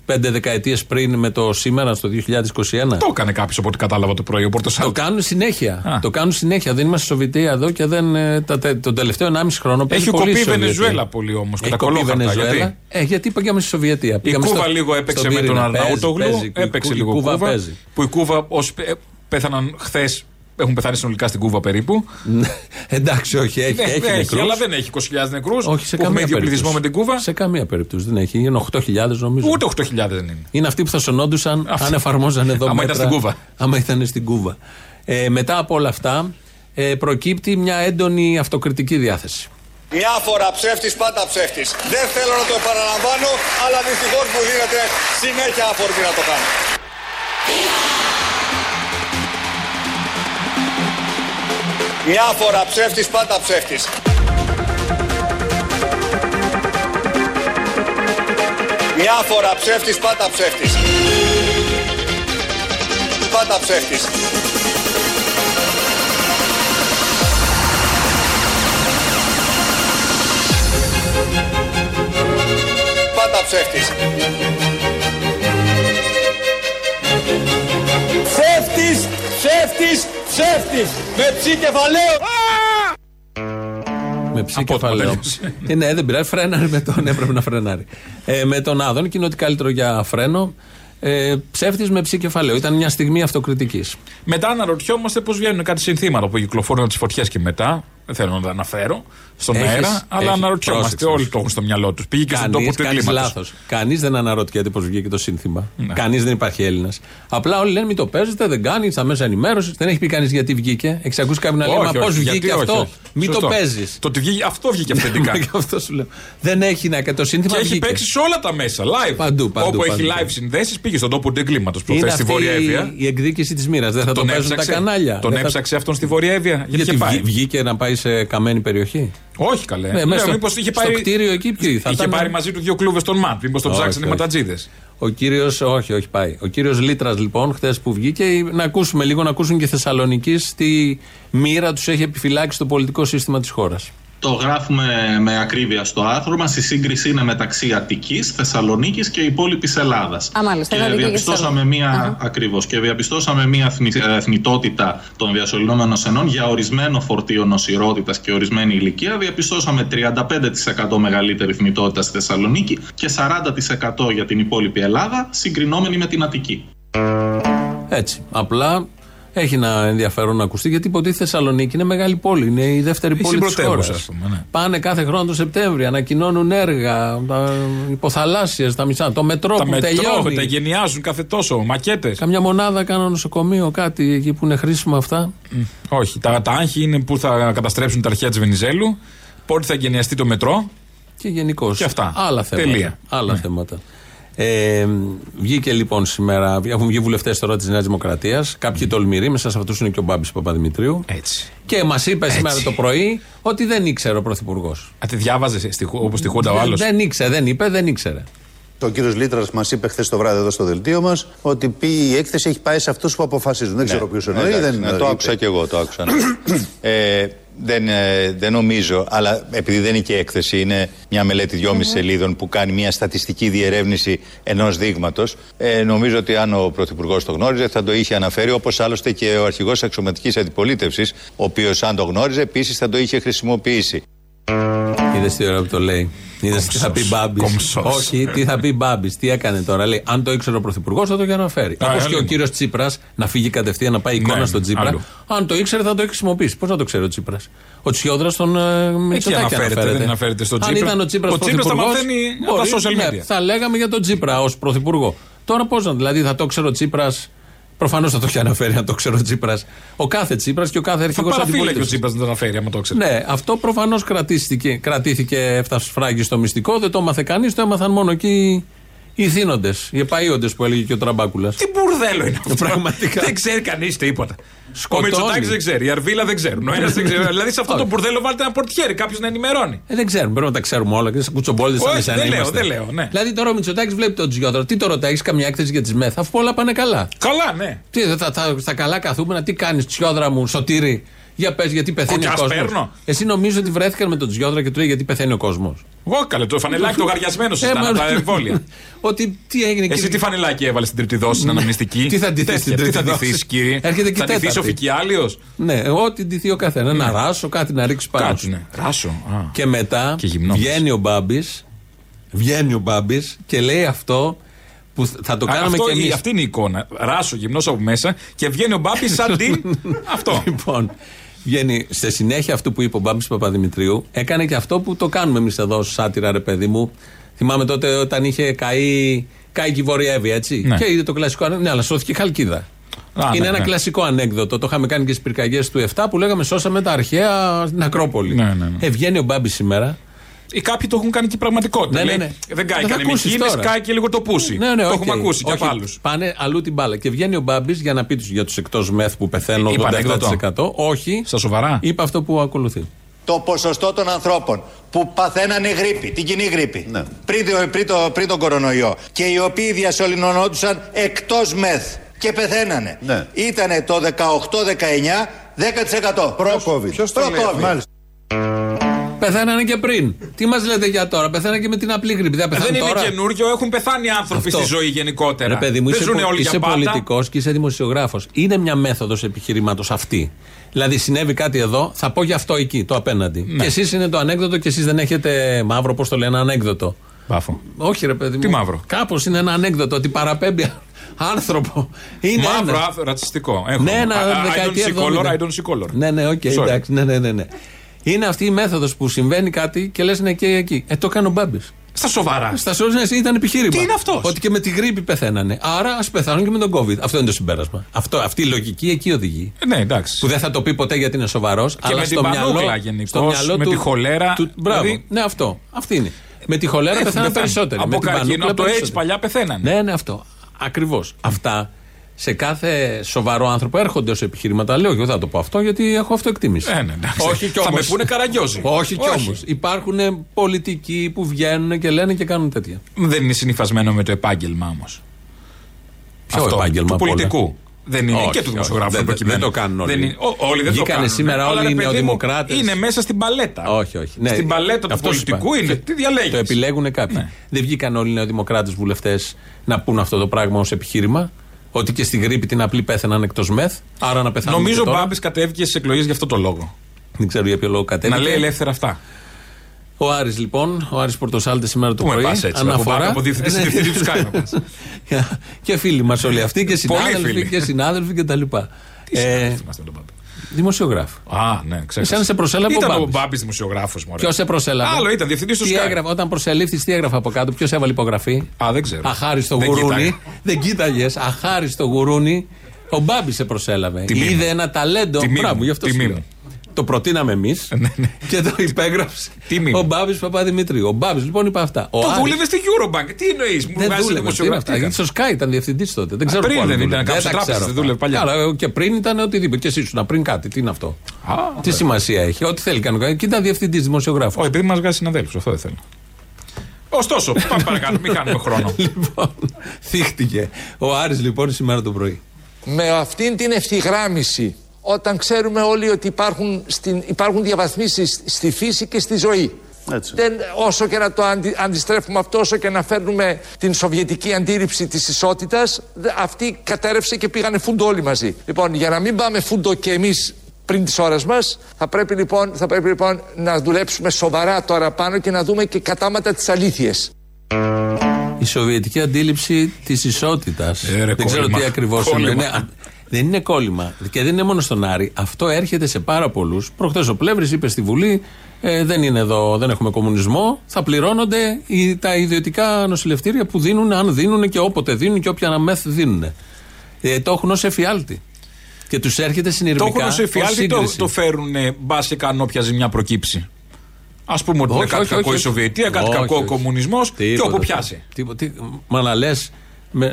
πέντε δεκαετίες πριν με το σήμερα, στο 2021. Το έκανε κάποιος από ό,τι κατάλαβα το πρωί. Ο Το Πορτοσάλτη. κάνουν συνέχεια. Α. Το κάνουν συνέχεια. Δεν είμαστε Σοβιετία εδώ και δεν. ε, τα, τε- τον τελευταίο 1,5 χρόνο παίζει Έχει πολύ κοπεί η Σοβιετία. Βενεζουέλα πολύ όμως. Έχει Κατά κοπεί η κολόχαρτα. Βενεζουέλα. Γιατί; Ε, γιατί πήγαμε στη Σοβιετία. η Πήγαμε Κούβα στο- λίγο έπαιξε στον με τον πυρήνα. Παίζει, Αρναούτογλου. παίζει. Έπαιξε Η λίγο Κούβα Κούβα. παίζει. Που η Κούβα ως, ε, πέθαναν χθες. Έχουν πεθάνει συνολικά στην Κούβα περίπου. Εντάξει, όχι, έχει, Δεν έχει, έχει, νεκρούς. αλλά δεν έχει 20.000 νεκρούς. Όχι σε που έχουμε καμία ίδιο περίπτωση. πληθυσμό με την Κούβα. Σε καμία περίπτωση δεν έχει. Είναι 8.000 νομίζω. Ούτε 8.000 δεν είναι. Είναι αυτοί που θα σωνόντουσαν Αυτοί. αν εφαρμόζαν εδώ Άμα μέτρα. ήταν στην Κούβα. Άμα ήταν στην Κούβα. Ε, μετά από όλα αυτά, ε, προκύπτει μια έντονη αυτοκριτική διάθεση. Μια φορά ψεύτης, πάντα ψεύτης. Δεν θέλω να το επαναλαμβάνω, αλλά δυστυχώς μου δίνεται συνέχεια αφορμή να το κάνω. Μια φορά ψεύτης, πάντα ψεύτης. Μια φορά ψεύτης, πάντα ψεύτης. Πάντα ψεύτης. Πάντα ψεύτης. Ψεύτης, ψεύτης, ψεύτης. Με ψή κεφαλαίο. Με ψή Απότομα κεφαλαίο. τελείωσε. Ε, ναι, δεν πειράζει. Φρέναρε με τον. Έπρεπε να φρενάρει. Ε, με τον Άδων και είναι ότι καλύτερο για φρένο. Ε, Ψεύτης με ψή κεφαλαίο. Ήταν μια στιγμή αυτοκριτικής. Μετά αναρωτιόμαστε πώς βγαίνουν κάτι συνθήματα που κυκλοφορούν τις φωτιές και μετά. Δεν θέλω να τα αναφέρω στον Έχεις- αέρα, αλλά έχεις- αναρωτιόμαστε. πρόσεξε. Όλοι το έχουν στο μυαλό τους. Πήγε και στον τόπο του Κανείς εγκλήματος. λάθος. Κανείς δεν αναρωτιέται πώς βγήκε το σύνθημα. Ναι. Κανείς δεν υπάρχει Έλληνας. Απλά όλοι λένε μην το παίζετε, δεν κάνεις στα μέσα ενημέρωση. Δεν έχει πει κανείς γιατί βγήκε. Έχει ακούσει κάποιον να λέει Μα πώς βγήκε αυτό; Μην το παίζεις. Το ότι βγήκε, αυτό βγήκε [laughs] αυθεντικά. αυτό σου λέω. Δεν έχει να το σύνθημα. και έχει βγήκε. παίξει σε όλα τα μέσα. Live. Παντού, παντού, Όπου έχει παντού. live συνδέσεις, πήγε στον τόπο του εγκλήματος Είναι προχθέ στη αυτή Βόρεια Εύβοια. η εκδίκηση της μοίρας. Δεν θα το παίζουν τα κανάλια. Τον Δεν θα- έψαξε αυτόν στη Βόρεια Εύβοια. Γιατί, Γιατί είχε πάει; βγή- βγήκε να πάει σε καμένη περιοχή; Όχι καλέ. Ναι, Λέω, μέσα στο- μήπως είχε στο πάρει, κτίριο εκεί ποιοι θα είχε ήταν- πάρει μαζί του δύο κλούβες των ΜΑΤ. Μήπως τον Όχι, ψάξανε οι όχι. ματατζίδες. Ο κύριο, όχι, όχι πάει. Ο κύριος Λίτρας, λοιπόν, χθες που βγήκε, να ακούσουμε λίγο, να ακούσουν και Θεσσαλονίκη τι μοίρα τους έχει επιφυλάξει το πολιτικό σύστημα της χώρας. Το γράφουμε με ακρίβεια στο άρθρο μας. Η σύγκριση είναι μεταξύ Αττικής, Θεσσαλονίκης και υπόλοιπης Ελλάδας. Α, μάλιστα. Και Είχα δει και διαπιστώσαμε μία, ακριβώς, και διαπιστώσαμε μία εθνη- εθνιτότητα των διασωληνόμενων σενών για ορισμένο φορτίο νοσηρότητας και ορισμένη ηλικία. Διαπιστώσαμε 35% μεγαλύτερη εθνιτότητα στη Θεσσαλονίκη και 40% για την υπόλοιπη Ελλάδα, συγκρινόμενη με την Αττική. Έτσι. Απλά έχει ένα ενδιαφέρον να ακουστεί γιατί υποτίθεται η Θεσσαλονίκη είναι μεγάλη πόλη. Είναι η δεύτερη Η πόλη της χώρας. συμπρωτεύουσα, ας πούμε, ναι. Πάνε κάθε χρόνο το Σεπτέμβριο, ανακοινώνουν έργα, τα υποθαλάσσιες, τα μισά, το μετρό Τα που μετρό, τελειώνει. τα γενιάζουν κάθε τόσο. Μακέτες. Καμιά μονάδα κάνα νοσοκομείο, κάτι εκεί που είναι χρήσιμο αυτά. Όχι. Τα, τα άγχη είναι που θα καταστρέψουν τα αρχαία της Βενιζέλου. Πότε θα γενιαστεί το μετρό. Και γενικώς. Και αυτά. Άλλα θέματα. Τελεία. Άλλα Ναι. θέματα. Ε, βγήκε λοιπόν σήμερα, έχουν βγει βουλευτές τώρα της Νέας Δημοκρατίας. Κάποιοι τολμηροί, μέσα σε αυτούς είναι και ο Μπάμπης Παπαδημητρίου. Έτσι. Και μας είπε Έτσι. σήμερα το πρωί ότι δεν ήξερε ο Πρωθυπουργός. Α, τη διάβαζε όπως τη Χούντα ο άλλος; Δεν ήξερε, δεν είπε, δεν ήξερε. Ο κύριος Λύτρας μας είπε χθες το βράδυ εδώ στο δελτίο μας ότι πει, η έκθεση έχει πάει σε αυτούς που αποφασίζουν. Δεν ξέρω ποιους εννοεί. Εντάξει, δεν ναι, το είπε. άκουσα και εγώ, το άκουσα. ναι. [clears throat] Ε, δεν, ε, δεν νομίζω, αλλά επειδή δεν είναι και έκθεση, είναι μια μελέτη 2,5 σελίδων που κάνει μια στατιστική διερεύνηση ενός δείγματος. Ε, νομίζω ότι αν ο Πρωθυπουργός το γνώριζε, θα το είχε αναφέρει, όπως άλλωστε και ο αρχηγός αξιωματικής αντιπολίτευσης, ο οποίος, αν το γνώριζε, επίσης θα το είχε χρησιμοποιήσει. Είδες τι ώρα που το λέει. Είδες τι θα πει Μπάμπης; Όχι, τι θα πει Μπάμπης; Τι έκανε τώρα; Λέει, αν το ήξερε ο Πρωθυπουργός θα το είχε αναφέρει. Α, Όπως άλλη και ο μου. κύριος Τσίπρας να φύγει κατευθείαν να πάει εικόνα Ναι, στον Τσίπρα. άλλο. Αν το ήξερε θα το έχει χρησιμοποιήσει. Πώς να το ξέρει ο Τσίπρας; Ο Τσιόδρας τον ε, Μητσοτάκη αναφέρεται, δεν αναφέρεται στον Αν Τσίπρα. ήταν ο Τσίπρας Ο Τσίπρας τα μαθαίνει από τα social media. θα λέγαμε για τον Τσίπρα ως Πρωθυπουργό. Τώρα πώς να. Δηλαδή θα το ξέρει ο Τσίπρας. Προφανώς θα το έχει αναφέρει αν το ξέρει ο Τσίπρας. Ο κάθε Τσίπρας και ο κάθε Θα αρχηγός παραφύλακε ο αντιπολίτευσης. Τσίπρας να το αναφέρει, άμα το ξέρει. Ναι, αυτό προφανώς κρατήθηκε, κρατήθηκε, έφτασε φράγγι στο μυστικό, δεν το έμαθε κανείς, το έμαθαν μόνο εκεί οι θύνοντες, οι επαείοντε που έλεγε και ο Τραμπάκουλας. Τι μπουρδέλο είναι αυτό. Πραγματικά. Δεν ξέρει κανείς τίποτα. Ο Σκοτώνει. Μητσοτάκης δεν ξέρει, η Αρβίλα δεν ξέρουν. Ο ένας δεν ξέρει. δηλαδή σε αυτό το μπουρδέλο βάλτε ένα πορτιέρι, κάποιος να ενημερώνει. Ε, δεν ξέρουμε, πρέπει να τα ξέρουμε όλα και σαν κουτσομπόλτε σαν Όχι, εσένα δεν λέω, είμαστε. δεν λέω, ναι. Δηλαδή τώρα ο Μητσοτάκης βλέπει τον Τζιόδρο, τι το ρωτάει, έχεις καμιά έκθεση για τις μεθ, αφού όλα πάνε καλά. Καλά, ναι. Τι, θα, θα, θα- στα καλά καθούμενα, τι κάνεις, Τσιόδρα μου, σωτήρι. Για πες, γιατί πεθαίνει ο Κοκκιάς κόσμος. παίρνω. Εσύ νομίζω ότι βρέθηκαν με τον Τζιόδρα και του λέει γιατί πεθαίνει ο κόσμος. Εγώ καλέ, το φανελάκι το γαριασμένος σου ήταν από τα εμβόλια. [laughs] Ότι τι έγινε Εσύ κύριε- τι φανελάκι έβαλες στην τρίτη δόση, στην αναμνηστική; Τι θα ντυθείς Τέτοια. στην τρίτη Τι θα δόση; ντυθείς, κύριε; Έρχεται και Θα ντυθείς τέταρτη. ο Φικιάλιο. Ναι, ό,τι ντυθεί ο καθένας. Ένα ράσο, κάτι να ρίξει πάνω Κάτι, σου. ναι. Ράσο. α. Και μετά Και γυμνός. βγαίνει ο Μπάμπης. Βγαίνει ο Μπάμπης και λέει αυτό που θα το Α, κάναμε αυτό, κι εμείς. Αυτή είναι η εικόνα. Ράσο γυμνός από μέσα και βγαίνει ο Μπάπη σαν την. [laughs] αυτό. Λοιπόν, βγαίνει στη συνέχεια αυτού που είπε ο Μπάμπης Παπαδημητρίου, έκανε και αυτό που το κάνουμε εμείς εδώ, ως σάτυρα, ρε παιδί μου. Θυμάμαι τότε όταν είχε καεί, καεί και η Βόρεια Εύη, έτσι. Ναι. Και είδε το κλασικό ανέκδοτο. Ναι, αλλά σώθηκε η Χαλκίδα. Α, είναι ναι, ένα ναι. κλασικό ανέκδοτο. Το είχαμε κάνει και στις πυρκαγιές του 7 που λέγαμε σώσαμε τα αρχαία στην Ακρόπολη. Ναι, ναι, ναι. Ε, βγαίνει ο Μπάμπης σήμερα. Ή κάποιοι το έχουν κάνει και πραγματικότητα. Ναι, ναι, Λέει, ναι. Δεν κάει Θα κανένα ακούσεις μυκίνη, τώρα. κάει και λίγο το πούσι. Ναι, ναι, το οκ. έχουμε ακούσει και Όχι, από άλλους. Πάνε αλλού την μπάλα. Και βγαίνει ο Μπάμπης για να πει τους, για τους εκτός ΜΕΘ που πεθαίνουν Είπα 87%. Όχι. Στα σοβαρά. Είπε αυτό που ακολουθεί. Το ποσοστό των ανθρώπων που παθαίνανε γρίπη, την κοινή γρίπη, Ναι. πριν, το- πριν, το- πριν τον κορονοϊό και οι οποίοι διασωληνωνόντουσαν εκτός ΜΕΘ και πεθαίνανε, Ναι. ήτανε το 18-19 10%. Προ-COVID. Ποιος το λέει, Προ-COVID. μάλιστα. Πεθαίνανε και πριν. Τι μας λέτε για τώρα, πεθαίνανε και με την απλή γρήπη. Δεν Ε, Δεν πεθαίνουν είναι τώρα. καινούριο, έχουν πεθάνει άνθρωποι Αυτό. στη ζωή γενικότερα. Ρε παιδί μου, δεν είσαι, ζουν όλοι είσαι για πάντα. πολιτικός και είσαι δημοσιογράφος. Είναι μια μέθοδος επιχειρήματος αυτή. Δηλαδή, συνέβη κάτι εδώ, θα πω γι' αυτό εκεί, το απέναντι. Ναι. Και εσείς είναι το ανέκδοτο και εσείς δεν έχετε μαύρο, πώς το λένε, ανέκδοτο. Μπάφο. Όχι, ρε παιδί μου. Τι μαύρο; Κάπως είναι ένα ανέκδοτο ότι παραπέμπει [laughs] άνθρωπο. Είναι Μαύρο, ένας. άθ- ρατσιστικό. Έχω. Ναι, ένα I- I don't δεκαετία see color, 70. I don't see color. Ναι, ναι, OK, Sorry. εντάξει. Ναι, ναι, ναι, ναι. Είναι αυτή η μέθοδος που συμβαίνει κάτι και λες ναι και εκεί. Ε, το έκανε ο Μπάμπης. Στα σοβαρά. Στα σώζε ήταν επιχείρημα. Τι είναι αυτός; Ότι και με τη γρίπη πεθαίνανε. Άρα ας πεθάνουν και με τον COVID. Αυτό είναι το συμπέρασμα. Αυτό, αυτή η λογική εκεί οδηγεί. Ε, Ναι, εντάξει. Που δεν θα το πει ποτέ γιατί είναι σοβαρός. Και με την πανούκλα γενικώς, με τη χολέρα, Του, μπράβο. δηλαδή- Ναι, αυτό. Αυτή είναι. Με τη χολέρα Έχουν πεθαίνανε πεθάνει. περισσότεροι. Από με την καρκίνο, πανούκλα από το AIDS περισσότεροι. παλιά πεθαίνανε. Ναι, ναι, αυτό. Ακριβώς. Αυτά σε κάθε σοβαρό άνθρωπο έρχονται ως επιχειρήματα. Λέω, εγώ δεν θα το πω αυτό γιατί έχω αυτοεκτίμηση. Ε, ναι, εντάξει. Όχι κι Θα όμως. με πούνε καραγκιόζη. Όχι κι Όχι. όμως. Υπάρχουν πολιτικοί που βγαίνουν και λένε και κάνουν τέτοια. Δεν είναι συνυφασμένο με το επάγγελμα όμως. Ποιο επάγγελμα του απ' όλα; πολιτικού. Δεν είναι Όχι, και του όχι. δημοσιογράφου Δεν- προκειμένου. δεν το κάνουν όλοι. Δεν είναι- ό- όλοι δεν το Βγήκανε κάνουν. σήμερα Αλλά, όλοι ρε οι παιδί μου, νεοδημοκράτες. Είναι μέσα στην παλέτα. Όχι, όχι. Ναι. Στην παλέτα του Αυτός σου πολιτικού είπα. είναι. Το- Τι διαλέγεις; Το επιλέγουν κάποιοι. Ναι. Δεν βγήκαν όλοι οι νεοδημοκράτες βουλευτές να πούν αυτό το πράγμα ως επιχείρημα. Ότι και στην γρήπη την απλή πέθαναν εκτός μεθ. Άρα να πεθάνουν. Νομίζω ο και τώρα. Μπάμπης κατέβηκε στις εκλογές για αυτό το λόγο. Δεν ξέρω για ποιο λόγο κατέβηκε. Να λέει ελεύθερα αυτά. Ο Άρης λοιπόν, ο Άρης Πορτοσάλτε σήμερα το Πού με πρωί. πας έτσι, από πάνω, από διευθυντή σε Ναι. διευθυντή του Sky με πας. [laughs] και φίλοι μας όλοι αυτοί και Πολύ συνάδελφοι φίλοι. και συνάδελφοι και τα λοιπά. Τι Ε, συνάδελφοι είμαστε με τον Μπάμπη. Δημοσιογράφο. Α, ναι, ξέρω. Εσένα σε προσέλαβε ο Ήταν ο Μπάμπης. Μπάμπης δημοσιογράφος. Ποιος σε προσέλαβε; Άλλο ήταν, διευθυντής του Τι Sky. έγραφε, όταν προσελήφθης, τι έγραφε από κάτω, ποιος έβαλε υπογραφή; Α, δεν ξέρω. Αχάριστο Δεν γουρούνι. κοίταγα. Δεν κοίταγες. Αχάριστο γουρούνι. Ο Μπάμπης σε προσέλαβε. Τιμή μου. Είδε ένα ταλέντο. Τιμή Μπράβο, μου. γι' αυτό Τιμή σου λέω. μου. Το προτείναμε εμείς Ναι, ναι. και το υπέγραψε Τιμή μου. ο Μπάμπης Παπαδημητρίου. Ο Μπάμπης λοιπόν είπε αυτά. Ο Το Άρης δούλευε στη Eurobank. Τι εννοείς, μου δεν βγάζει δούλευε. Τι είναι δημοσιογράφο. αυτά. Γιατί στο Sky ήταν διευθυντής τότε. Δεν ξέρω πριν πού άλλο δεν ήταν, δούλευε. κάπου τα σε τράπεζες, ξέρω δεν αυτά. δούλευε παλιά. Καλά, και πριν ήταν οτιδήποτε. Και εσύ ήσουν πριν κάτι. Τι είναι αυτό; Τι σημασία έχει; Ό,τι θέλει κάνει. Και ήταν διευθυντής δημοσιογράφος. Όχι, επειδή μας βγάζει συναδέλφους, αυτό δεν θέλω. Ωστόσο, πάμε [laughs] παρακάτω, μην χάνουμε χρόνο. Λοιπόν, θύχτηκε. Ο Άρης λοιπόν σήμερα το πρωί. με αυτήν την ευθυγράμμιση όταν ξέρουμε όλοι ότι υπάρχουν, στην, υπάρχουν διαβαθμίσεις στη φύση και στη ζωή. Δεν, όσο και να το αντι, αντιστρέφουμε αυτό, όσο και να φέρνουμε την σοβιετική αντίληψη της ισότητας, δε- αυτή κατέρευσε και πήγανε φούντο όλοι μαζί. Λοιπόν, για να μην πάμε φούντο και εμείς πριν τις ώρες μας, θα πρέπει λοιπόν, θα πρέπει, λοιπόν να δουλέψουμε σοβαρά τώρα πάνω και να δούμε και κατάματα τις αλήθειες. Η σοβιετική αντίληψη της ισότητας. Ε, ρε, δεν ξέρω κόλλημα. τι ακριβώς Κόλλημα. Είναι. Α, Δεν είναι κόλλημα. Και δεν είναι μόνο στον Άρη. Αυτό έρχεται σε πάρα πολλούς. Προχθές ο Πλεύρης είπε στη Βουλή: ε, Δεν είναι εδώ, δεν έχουμε κομμουνισμό. Θα πληρώνονται οι, τα ιδιωτικά νοσηλευτήρια που δίνουν, αν δίνουν και όποτε δίνουν και όποια μεθ δίνουν. Ε, το έχουν ως εφιάλτη. Και τους έρχεται Το συνειρμικά. έχουν σε ως εφιάλτη το, σύγκριση. το φέρουν μπα και καν όποια ζημιά προκύψει. Α πούμε ότι είναι Όχι, κάτι όχι, κακό όχι, η Σοβιετία, κάτι όχι, κακό ο όχι. κομμουνισμός και Τίποτα, όπου τίποτα. πιάσει. Τίποτα. Τι- Μα να λες,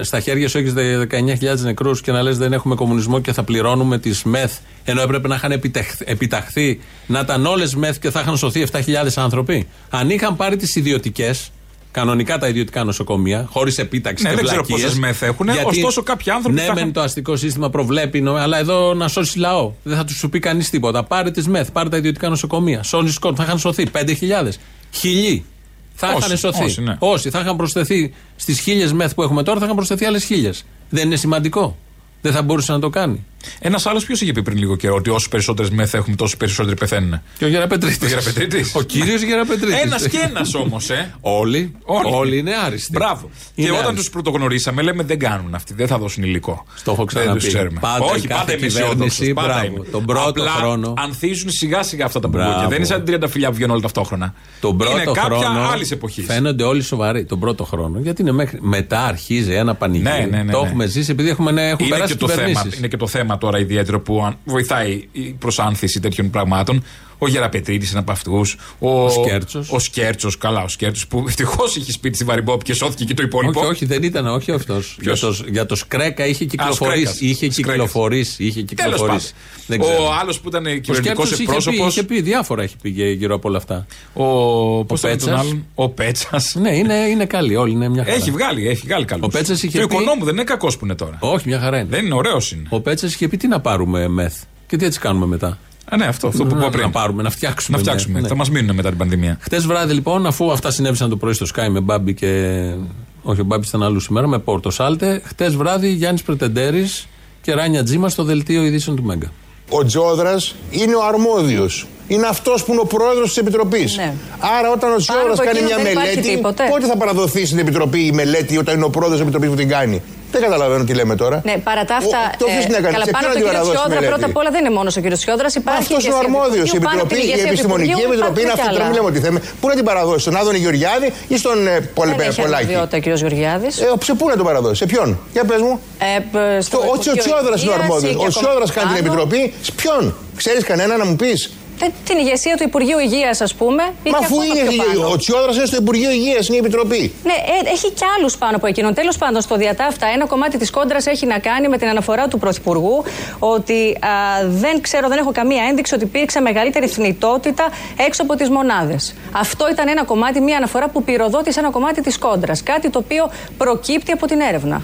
στα χέρια σου έχεις 19.000 νεκρούς και να λες δεν έχουμε κομμουνισμό και θα πληρώνουμε τις μεθ. Ενώ έπρεπε να είχαν επιτεχ- επιταχθεί να ήταν όλες μεθ και θα είχαν σωθεί 7.000 άνθρωποι. Αν είχαν πάρει τις ιδιωτικές, κανονικά τα ιδιωτικά νοσοκομεία, χωρίς επίταξη Ναι, και δεν ξέρω βλακίες, πόσες μεθ έχουνε, γιατί- ωστόσο κάποιοι άνθρωποι Ναι, θα μεν είχαν- το αστικό σύστημα προβλέπει, νο- αλλά εδώ να σώσει λαό. Δεν θα τους σου πει κανείς τίποτα. Πάρε τις μεθ, πάρε τα ιδιωτικά νοσοκομεία. Σώνεις κόσμο, θα είχαν σωθεί 5.000. Χιλιοί. Θα Όσοι, είχαν σωθεί. όσοι, ναι. Όσοι θα είχαν προσθεθεί στις χίλιες μεθ που έχουμε τώρα, θα είχαν προσθεθεί άλλες χίλιες. Δεν είναι σημαντικό. Δεν θα μπορούσε να το κάνει. Ένας άλλος ποιος είχε πει πριν λίγο καιρό ότι όσο περισσότερες μεθ έχουμε, τόσο περισσότεροι πεθαίνουν. Και ο Γεραπετρίτης. Ο Γεραπετρίτης. Ο κύριος Γεραπετρίτης. Ένας και ένας όμως, ε. Όλοι, όλοι, είναι άριστοι. Μπράβο. Είναι και όταν άριστοι. τους πρωτογνωρίσαμε, λέμε δεν κάνουν αυτοί, δεν θα δώσουν υλικό. Στο έχω Δεν ξαναπεί. τους ξέρουμε. Πάντα Όχι, η πάντα κάθε είμαι κυβέρνηση, αισιόδοξος, πάντα μπράβο. είμαι. Τον πρώτο Απλά χρόνο. Ανθίζουν σιγά σιγά αυτά τα Μπράβο. μπουκούκια. Δεν είναι σαν 30 φιλιά που βγαίνουν όλα ταυτόχρονα. Τον πρώτο είναι κάποια χρόνο άλλης εποχής. φαίνονται όλοι σοβαροί. Τον πρώτο χρόνο. Γιατί είναι μέχρι, μετά αρχίζει ένα πανηγύρι. Ναι, ναι, ναι, το ναι. έχουμε ζήσει επειδή έχουμε, ναι, έχουν Είναι περάσει και, το θέμα, κυβερνήσεις. είναι και το θέμα τώρα ιδιαίτερο που αν- βοηθάει η προσάνθηση τέτοιων πραγμάτων. Ο Γεραπετρίτη είναι από αυτού. Ο, Σκέρτσος. Ο Σκέρτσος, καλά, ο Σκέρτσος που ευτυχώς είχε σπίτι στη Βαριμπόπη και σώθηκε και το υπόλοιπο. Όχι, όχι, δεν ήταν, όχι αυτός. Για το, για το Σκρέκα είχε κυκλοφορήσει. Σκρέκας. Είχε Σκρέκας. κυκλοφορήσει. Είχε Τέλος πάντων. κυκλοφορήσει. Δεν ξέρω. Ο άλλος που ήταν Ο κυβερνητικός Σκέρτσος είχε πει, εκπρόσωπο. είχε πει διάφορα έχει πει γε- γύρω από όλα αυτά. Ο. Πώς τον Πέτσας. άλλον; Ο Πέτσας. Ναι, είναι, είναι καλή, όλοι είναι μια χαρά. Έχει βγάλει, έχει βγάλει καλό. Ο Πέτσας είχε Το πει- οικονόμου δεν είναι κακός που είναι τώρα. Όχι, μια χαρά είναι. Δεν είναι ωραίος είναι. Ο Πέτσας είχε πει τι να πάρουμε μεθ; Και τι έτσι κάνουμε μετά; Α, ναι, αυτό, αυτό που να, είπα πριν. να πάρουμε, να φτιάξουμε. Να φτιάξουμε. μεθ, Θα μας μείνουν μετά την πανδημία. Χτες βράδυ λοιπόν, αφού αυτά συνέβησαν το πρωί στο Sky με Μπάμπη και. Όχι, ο Μπάμπης ήταν αλλού σήμερα, με Πόρτο Σάλτε. Χτες βράδυ Γιάννης Πρετεντέρης και Ράνια Τζίμα στο δελτίο ειδήσεων του Μέγκα. Ο Τζόδρας είναι ο αρμόδιος. Είναι αυτός που είναι ο πρόεδρος της Επιτροπής. Ναι. Άρα, όταν ο Τζόδρας από κάνει εκείνο μια δεν υπάρχει μελέτη, τίποτε. πότε θα παραδοθεί στην Επιτροπή η μελέτη όταν είναι ο πρόεδρος της Επιτροπής που την κάνει; Δεν καταλαβαίνω τι λέμε τώρα. Ναι, παρά τα αυτά. Ο- το ποιος την έκανε, καλά, σε πάνω ποιον από τον να κύριο την παραδώσει Τσιόδρα, μελέτη; πρώτα απ' όλα δεν είναι μόνο ο κύριος Τσιόδρα. Υπάρχει Αυτός και είναι ο σε αρμόδιος. Η Υπουργείο, πάνω από την Επιτροπή, η ηγεσία του Επιστημονική Υπουργείου Επιτροπή είναι υπάρχουν αυτή. και Τώρα μην άλλα. λέμε ότι θέμε. Πού να την παραδώσει, στον Άδωνη Γεωργιάδη ή στον ε, Πολε- Δεν έχει Πολάκη; αρμοδιότητα ο κύριος Γεωργιάδης. Ε, σε πού να τον παραδώσει, σε ποιον, για πες μου. Ε, π- στο Το, ο Υπουργείο Τσιόδρα είναι ο Υγείας αρμόδιος. ή και Ο ακόμα Τσιόδρα κάνει την πάνω. Επιτροπή. Σε ποιον, ξέρεις κανένα να μου πεις; Ε, Την ηγεσία του Υπουργείου Υγείας, ας πούμε. ή Μα και αφού ακόμα είναι πιο πάνω. ο Τσιόδρας είναι στο Υπουργείο Υγείας, είναι η Επιτροπή. Ναι, ε, έχει κι άλλους πάνω από εκείνον. Τέλος πάντων, στο διά ταύτα, ένα κομμάτι της κόντρας έχει να κάνει με την αναφορά του Πρωθυπουργού ότι α, δεν ξέρω, δεν έχω καμία ένδειξη ότι υπήρξε μεγαλύτερη θνητότητα έξω από τις μονάδες. Αυτό ήταν ένα κομμάτι, μια αναφορά που πυροδότησε ένα κομμάτι της κόντρας. Κάτι το οποίο προκύπτει από την έρευνα.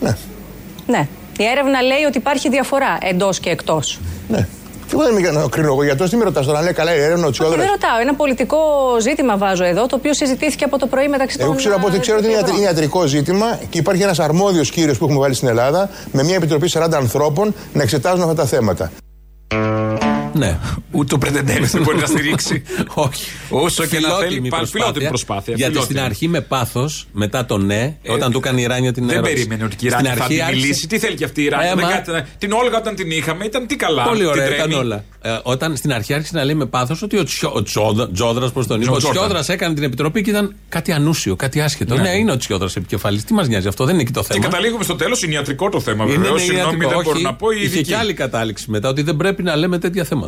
Ναι. Ναι. Η έρευνα λέει ότι υπάρχει διαφορά εντός και εκτός. Ναι. Και εγώ δεν είμαι για να κρίνω εγώ γιατί τι με ρωτάς τώρα, λέει καλά η έρευνα ο Όχι, Τσιόδρα. δεν ρωτάω. Ένα πολιτικό ζήτημα βάζω εδώ, το οποίο συζητήθηκε από το πρωί μεταξύ των. Εγώ ξέρω από ό,τι ξέρω ότι είναι, ευρώ. είναι ιατρικό ζήτημα και υπάρχει ένας αρμόδιος κύριος που έχουμε βάλει στην Ελλάδα με μια επιτροπή 40 ανθρώπων να εξετάζουν αυτά τα θέματα. Ναι. Ούτε ο Πρετεντέρη δεν μπορεί να στηρίξει. [laughs] Όχι. Όσο και να θέλει. Φιλότιμη πάλι Φιλότιμη προσπάθεια. Γιατί φιλότιμη. στην αρχή με πάθος, μετά το ναι, Ε, όταν του έκανε η Ράνια την Δεν ερώτηση. περίμενε ότι η Στην Ράνια θα αρχή την άρχισε- μιλήσει. Τι θέλει και αυτή η Ράνια. Ε, δεν μα- κάθεται να- Την Όλγα όταν την είχαμε ήταν τι καλά. Πολύ την ωραία τρέμει. ήταν όλα. Ε, όταν στην αρχή άρχισε να λέει με πάθος ότι ο, Τσιο, ο Τσιόδρα- Τζόδρα, πώς τον είπε, ο Τζο- Τζόρνταν. Τσιόδρας έκανε την επιτροπή και ήταν κάτι ανούσιο, κάτι άσχετο. Ναι, Ναι. είναι ο Τσιόδρας επικεφαλής. Τι μας νοιάζει αυτό, δεν είναι εκεί το Και θέμα. καταλήγουμε στο τέλος, είναι ιατρικό το θέμα Είναι, βεβαίως. είναι Συγγνώμη, ιατρικό. δεν μπορώ Όχι, να πω. Η Είχε ειδική. και άλλη κατάληξη μετά ότι δεν πρέπει να λέμε τέτοια θέματα.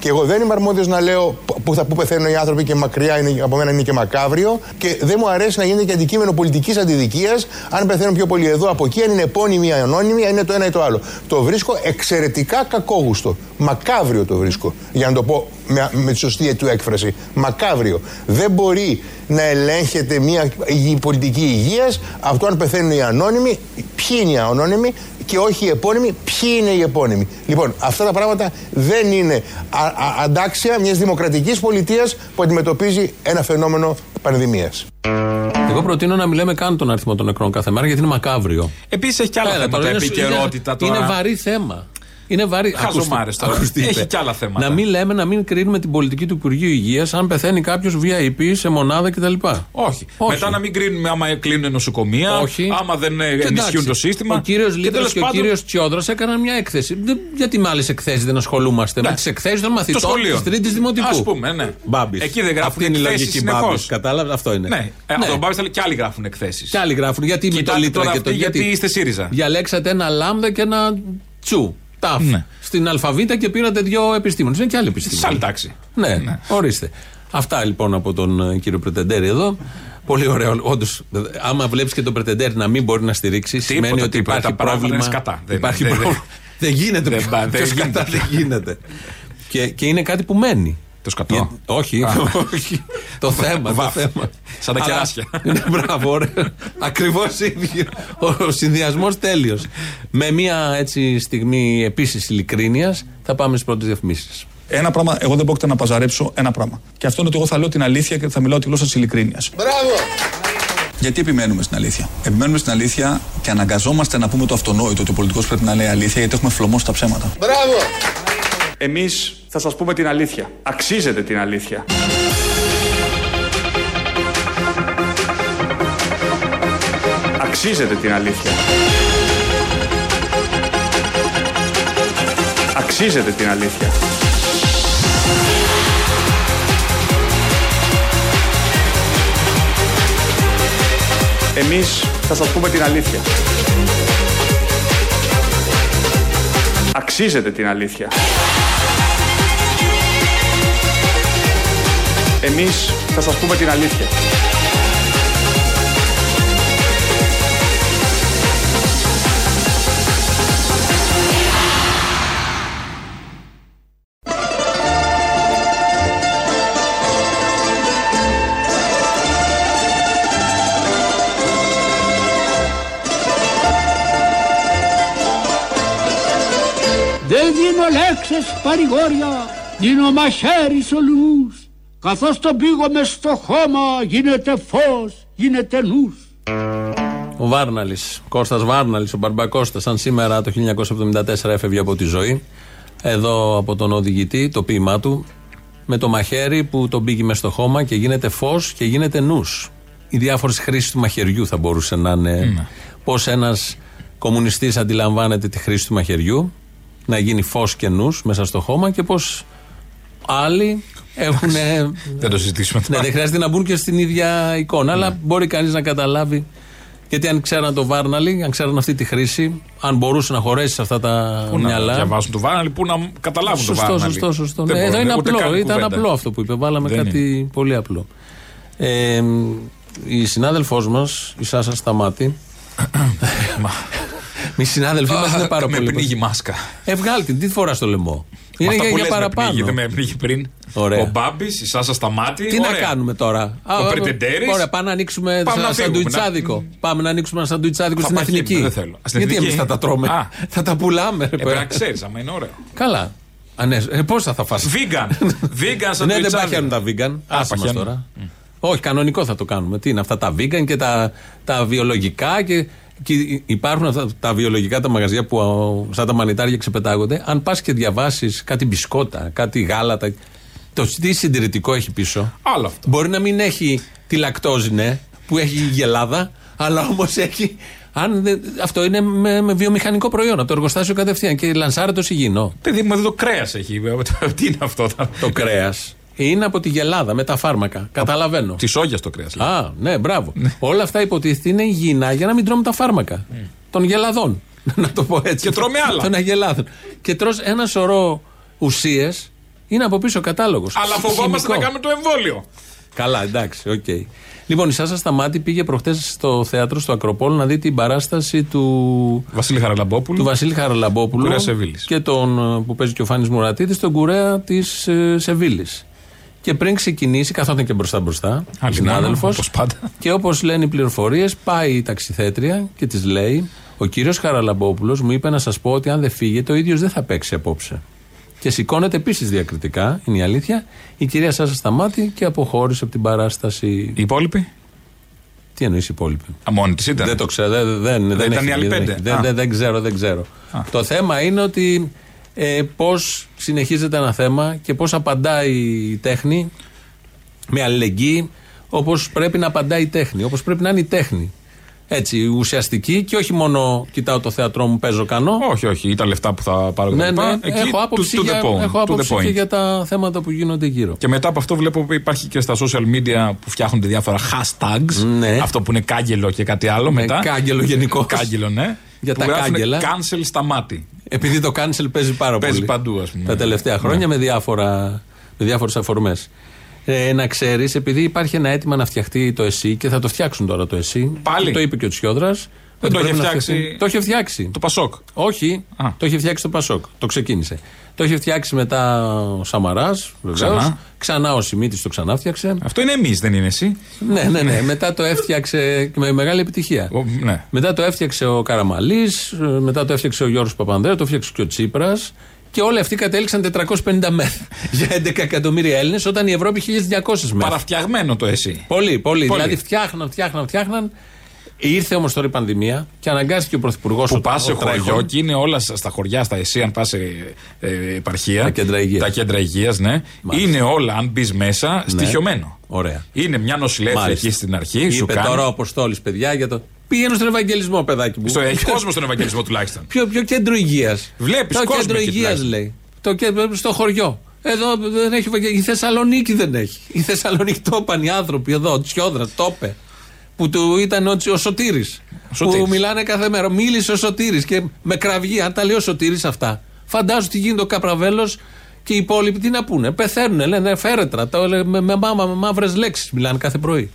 Και εγώ δεν είμαι αρμόδιος να λέω που, θα, που πεθαίνουν οι άνθρωποι και μακριά είναι, από μένα είναι και μακάβριο. Και δεν μου αρέσει να γίνεται και αντικείμενο πολιτικής αντιδικίας αν πεθαίνουν πιο πολύ εδώ από εκεί, αν είναι επώνυμη ή ανώνυμη, αν είναι το ένα ή το άλλο. Το βρίσκω εξαιρετικά κακόγουστο. Μακάβριο το βρίσκω. Για να το πω με, με τη σωστή του έκφραση. Μακάβριο. Δεν μπορεί να ελέγχεται μια η πολιτική υγείας αυτό αν πεθαίνουν οι ανώνυμοι, ποιοι είναι οι ανώνυμοι και όχι οι επώνυμοι, ποιοι είναι οι επώνυμοι; Λοιπόν, αυτά τα πράγματα δεν είναι α, α, αντάξια μιας δημοκρατικής πολιτείας που αντιμετωπίζει ένα φαινόμενο πανδημίας. Εγώ προτείνω να μιλάμε καν τον αριθμό των νεκρών κάθε μέρα γιατί είναι μακάβριο. Επίσης έχει και άλλα Έλα, θέματα. τώρα είναι- Επικαιρότητα τώρα. Είναι βαρύ θέμα. Είναι βαρύ. Χαζομάρες τώρα. Ακουστεί, Έχει είπε. κι άλλα θέματα. Να μην λέμε, να μην κρίνουμε την πολιτική του Υπουργείου Υγείας αν πεθαίνει κάποιος VIP σε μονάδα κτλ. Όχι. Όχι. Μετά να μην κρίνουμε άμα κλείνουν νοσοκομεία, Όχι. άμα δεν ε, Και ενισχύουν εντάξει, το σύστημα. Ο κύριος Και Λίτρα τέλος και ο πάντων- κύριος Τσιόδρας έκαναν μια έκθεση. Δεν- γιατί με άλλες εκθέσεις δεν ασχολούμαστε; Με Ναι. τι εκθέσεις των Το μαθητών σχολείο. της Τρίτης Δημοτικού. Ας πούμε, ναι. Μπάμπης. Εκεί δεν γράφουν Αυτή είναι η εκθέσεις λογική συνεχώς. Μπάμπης. Κατάλαβες, αυτό είναι. Ναι, ε, από τον Μπάμπη θα λέει και άλλοι γράφουν εκθέσεις. Και άλλοι γράφουν. Γιατί με το Κοιτάτε Λίτρα τώρα και το αυτοί γιατί είστε ΣΥΡΙΖΑ. Διαλέξατε ένα λάμδα και ένα τσου. Ταφ. Ναι. Στην Αλφαβήτα και πήρατε δύο επιστήμονες. Είναι και άλλοι Σε επιστήμονες. άλλη τάξη. Ναι, ορίστε. Αυτά λοιπόν από τον ε, κύριο Πρετεντέρη εδώ. Πολύ ωραίο. Όντως, άμα βλέπεις και τον Πρετεντέρη να μην μπορεί να στηρίξει, σημαίνει ότι τίποτα. υπάρχει Τα πράγματα πρόβλημα. είναι σκατά. Δεν- υπάρχει δεν- πρόβλημα. Δεν γίνεται. δεν πιο- πά- δεν πιο σκατά γίνεται. δεν γίνεται. Και, και είναι κάτι που μένει. Το σκατό. Για- όχι, Α. [laughs] όχι. το θέμα. το Βαφ. θέμα. Σαν τα Αλλά- κεράσια. Ναι, μπράβο, ωραία. Ακριβώς ίδιο. Ο συνδυασμός τέλειος. Με μια έτσι στιγμή επίσης ειλικρίνειας θα πάμε στις πρώτες διαφημίσεις. Ένα πράγμα, εγώ δεν πρόκειται να παζαρέψω ένα πράγμα. Και αυτό είναι ότι εγώ θα λέω την αλήθεια και θα μιλάω τη γλώσσα της ειλικρίνειας. Μπράβο! Γιατί επιμένουμε στην αλήθεια; Επιμένουμε στην αλήθεια και αναγκαζόμαστε να πούμε το αυτονόητο ότι ο πολιτικός πρέπει να λέει αλήθεια γιατί έχουμε φλωμό στα ψέματα. Μπράβο! Εμείς θα σας πούμε την αλήθεια. Αξίζετε την αλήθεια. Αξίζετε την αλήθεια. Αξίζετε την αλήθεια. Εμείς θα σας πούμε την αλήθεια. Αξίζετε την αλήθεια. Εμείς θα σας πούμε την αλήθεια. Δεν δίνω λέξεις παρηγόρια, δίνω μαχαίρι σε όλους. Καθώς τον πήγω μες στο χώμα, γίνεται φως, γίνεται νους. Ο Βάρναλης, Κώστας Βάρναλης, ο Μπαρμπακώστας, σαν σήμερα το 1974 έφευγε από τη ζωή. Εδώ από τον οδηγητή, το ποίημά του, με το μαχαίρι που τον πήγε με στο χώμα και γίνεται φως και γίνεται νους. Οι διάφορες χρήσεις του μαχαιριού θα μπορούσε να είναι. Πώς ένας κομμουνιστής αντιλαμβάνεται τη χρήση του μαχαιριού, να γίνει φως και νους μέσα στο χώμα και πώς άλλοι έχουν. Δεν το συζητήσουμε Ναι, τώρα. δεν χρειάζεται να μπουν και στην ίδια εικόνα, αλλά μπορεί κανείς να καταλάβει. Γιατί αν ξέραν το Βάρναλι, αν ξέραν αυτή τη χρήση, αν μπορούσε να χωρέσει σε αυτά τα Πού να μυαλά. διαβάσουν το Βάρναλι, πού να καταλάβουν το Σωστό, Βάρναλι. σωστό, σωστό. Δεν Ναι, εδώ μπορούν, είναι ούτε απλό. καν Ήταν κουβέντα. απλό αυτό που είπε. Βάλαμε Δεν κάτι πολύ απλό. Ε, η συνάδελφός μας, η Σάσα Σταμάτη. Οι συνάδελφοί μας είναι πάρα Με πολύ. πνίγει μάσκα. Ε, βγάλει την, τι φοράς στο λαιμό; Είναι Αυτά για, που για λες με παραπάνω. πνίγει, Δεν με πνίγει πριν. Ωραία. Ο Μπάμπης, η Σάσα σταμάτη. Τι να κάνουμε τώρα; Ο Πρετεντέρης. Ωραία, πάμε να ανοίξουμε Πάμε ένα να φύγουμε, σαντουιτσάδικο. Πάμε να ανοίξουμε ένα σαντουιτσάδικο Θα στην παχύνουμε, εθνική. δεν θέλω. Στην Γιατί εθνική. εμείς θα τα τρώμε; Α. θα τα πουλάμε. ρε Ε, πρέπει να πέρα. ξέρεις, άμα είναι ωραίο. Καλά. Α, ναι, ε, πώ θα τα φας; Vegan. Vegan σαν ναι, δεν παχαίνουν τα vegan. Άσε μας παχαίνουν. τώρα. Όχι, κανονικό θα το κάνουμε. Τι είναι αυτά τα vegan και τα, τα βιολογικά και, και υπάρχουν αυτά τα βιολογικά τα μαγαζιά που α, σαν τα μανιτάρια ξεπετάγονται. Αν πας και διαβάσεις κάτι μπισκότα, κάτι γάλατα. Το τι συντηρητικό έχει πίσω. Άλλο αυτό. Μπορεί να μην έχει τη λακτόζη, ναι, που έχει η γελάδα, αλλά όμως έχει. Αν δεν- αυτό είναι με, με βιομηχανικό προϊόν, από το εργοστάσιο κατευθείαν και λανσάρεται ω υγιεινό. Παιδί μου, εδώ το κρέας έχει. [laughs] Τι είναι αυτό. Το κρέας είναι από τη γελάδα με τα φάρμακα. Καταλαβαίνω. Της σόγιας το κρέας. Α, ναι, μπράβο. Όλα αυτά υποτίθεται είναι υγιεινά για να μην τρώμε τα φάρμακα των γελαδών. [laughs] να το πω έτσι. Και τρώμε άλλα. Των αγελάδων. Και τρως ένα σωρό ουσίες είναι από πίσω κατάλογος. Αλλά φοβόμαστε να κάνουμε το εμβόλιο. Καλά, εντάξει, οκ. Λοιπόν, η Σάσα Σταμάτη πήγε προχτές στο θέατρο στο Ακροπόλ να δει την παράσταση του Βασίλη Χαραλαμπόπουλου. του Βασίλη Χαραλαμπόπουλου Κουρέα Σεβίλης. και τον ε, που παίζει και ο Φάνης Μουρατίδης, τον κουρέα της ε, Σεβίλης. Και πριν ξεκινήσει, καθόταν και μπροστά μπροστά, ο Άλλη συνάδελφος. μόνο, όπως πάντα. Και όπως λένε οι πληροφορίες, πάει η ταξιθέτρια και της λέει: Ο κύριος Χαραλαμπόπουλος μου είπε να σας πω ότι αν δεν φύγετε, ο ίδιος δεν θα παίξει απόψε. Και σηκώνεται επίσης διακριτικά, είναι η αλήθεια, η κυρία Σάσα Σταμάτη και αποχώρησε από την παράσταση. Οι υπόλοιποι; Τι εννοείς οι υπόλοιποι; Α, μόνη της ήταν. Δεν το ξέρω. Δεν, δεν, δεν, ήταν έχει οι άλλοι βγει, δεν πέντε. έχει. Δεν, Α. δεν, δεν ξέρω, δεν ξέρω. Το θέμα είναι ότι ε, πώς συνεχίζεται ένα θέμα και πώς απαντάει η τέχνη με αλληλεγγύη όπως πρέπει να απαντάει η τέχνη. Όπως πρέπει να είναι η τέχνη. Έτσι, ουσιαστική και όχι μόνο κοιτάω το θέατρό μου, παίζω, κάνω. Όχι, όχι, ή τα λεφτά που θα πάρω Ναι, κτλ. ναι, Εκεί, έχω to- άποψη, to the για, point, έχω to the άποψη και point. για τα θέματα που γίνονται γύρω. Και μετά από αυτό βλέπω που υπάρχει και στα social media που φτιάχνονται διάφορα hashtags. Ναι. Αυτό που είναι κάγκελο και κάτι άλλο μετά. κάγκελο γενικώς. Κάγκελο, ναι. Για που τα γράφουνε κάγκελα. Cancel στα μάτι. Επειδή το cancel παίζει πάρα Παίζει πολύ. παντού, ας πούμε. Τα τελευταία χρόνια Ναι. με, διάφορα, με διάφορες αφορμές. Ε, να ξέρεις, επειδή υπάρχει ένα αίτημα να φτιαχτεί το ΕΣΥ και θα το φτιάξουν τώρα το ΕΣΥ. Πάλι; Και το είπε και ο Τσιόδρας. Δεν το είχε φτιάξει- Το είχε φτιάξει. Το Πασόκ. Όχι, το είχε φτιάξει το Πασόκ. Το ξεκίνησε. Το είχε φτιάξει μετά ο Σαμαράς, βεβαίως. Ξανά. Ξανά ο Σιμίτης το ξανά φτιάξε. Αυτό είναι εμείς, δεν είναι εσύ. ναι, ναι, ναι. μετά το έφτιαξε και με μεγάλη επιτυχία. Ο- ναι. Μετά το έφτιαξε ο Καραμαλής, μετά το έφτιαξε ο Γιώργος Παπανδρέου, το έφτιαξε και ο Τσίπρας. Και όλοι αυτοί κατέληξαν 450 μέρε [laughs] για 11 εκατομμύρια Έλληνες, όταν η Ευρώπη 1200 μέρε. Παραφτιαγμένο το εσύ. Πολύ, πολύ, Πολύ. Δηλαδή φτιάχναν, φτιάχναν, φτιάχναν. Ήρθε όμως τώρα η πανδημία και αναγκάστηκε ο Πρωθυπουργός Που πας σε χωριό και είναι όλα στα χωριά, στα ΕΣΥ, αν πας σε ε, επαρχία. Τα κέντρα υγείας. Τα κέντρα υγείας, ναι. Είναι όλα, αν μπεις μέσα, στοιχειωμένο. Ωραία. Είναι μια νοσηλεύτρια Μάλιστα. εκεί στην αρχή, σου Είπε κάνει. τώρα ο Αποστόλης, παιδιά, για το. Πηγαίνω στον Ευαγγελισμό, παιδάκι μου. Στο, έχει κόσμο στον Ευαγγελισμό τουλάχιστον. Ποιο, ποιο κέντρο υγείας; Βλέπεις Το κόσμο κέντρο εκεί υγείας τουλάχιστον. λέει. Το κέντρο στο χωριό. Εδώ δεν έχει Ευαγγελισμό. Η Θεσσαλονίκη δεν έχει. Η Θεσσαλονίκη το είπαν οι άνθρωποι εδώ, ο Τσιόδρας, το είπε. Που του ήταν ο, Τσι- ο Σωτήρης, Που Σωτήρης. μιλάνε κάθε μέρα. Μίλησε ο Σωτήρης και με κραυγή. Αν τα λέει ο Σωτήρης αυτά. Φαντάζομαι τι γίνεται ο Καπραβέλος και οι υπόλοιποι τι να πούνε. Πεθαίνουν, λένε φέρετρα. Το, λένε, με, με, μάμα, με μαύρες λέξεις μιλάνε κάθε πρωί.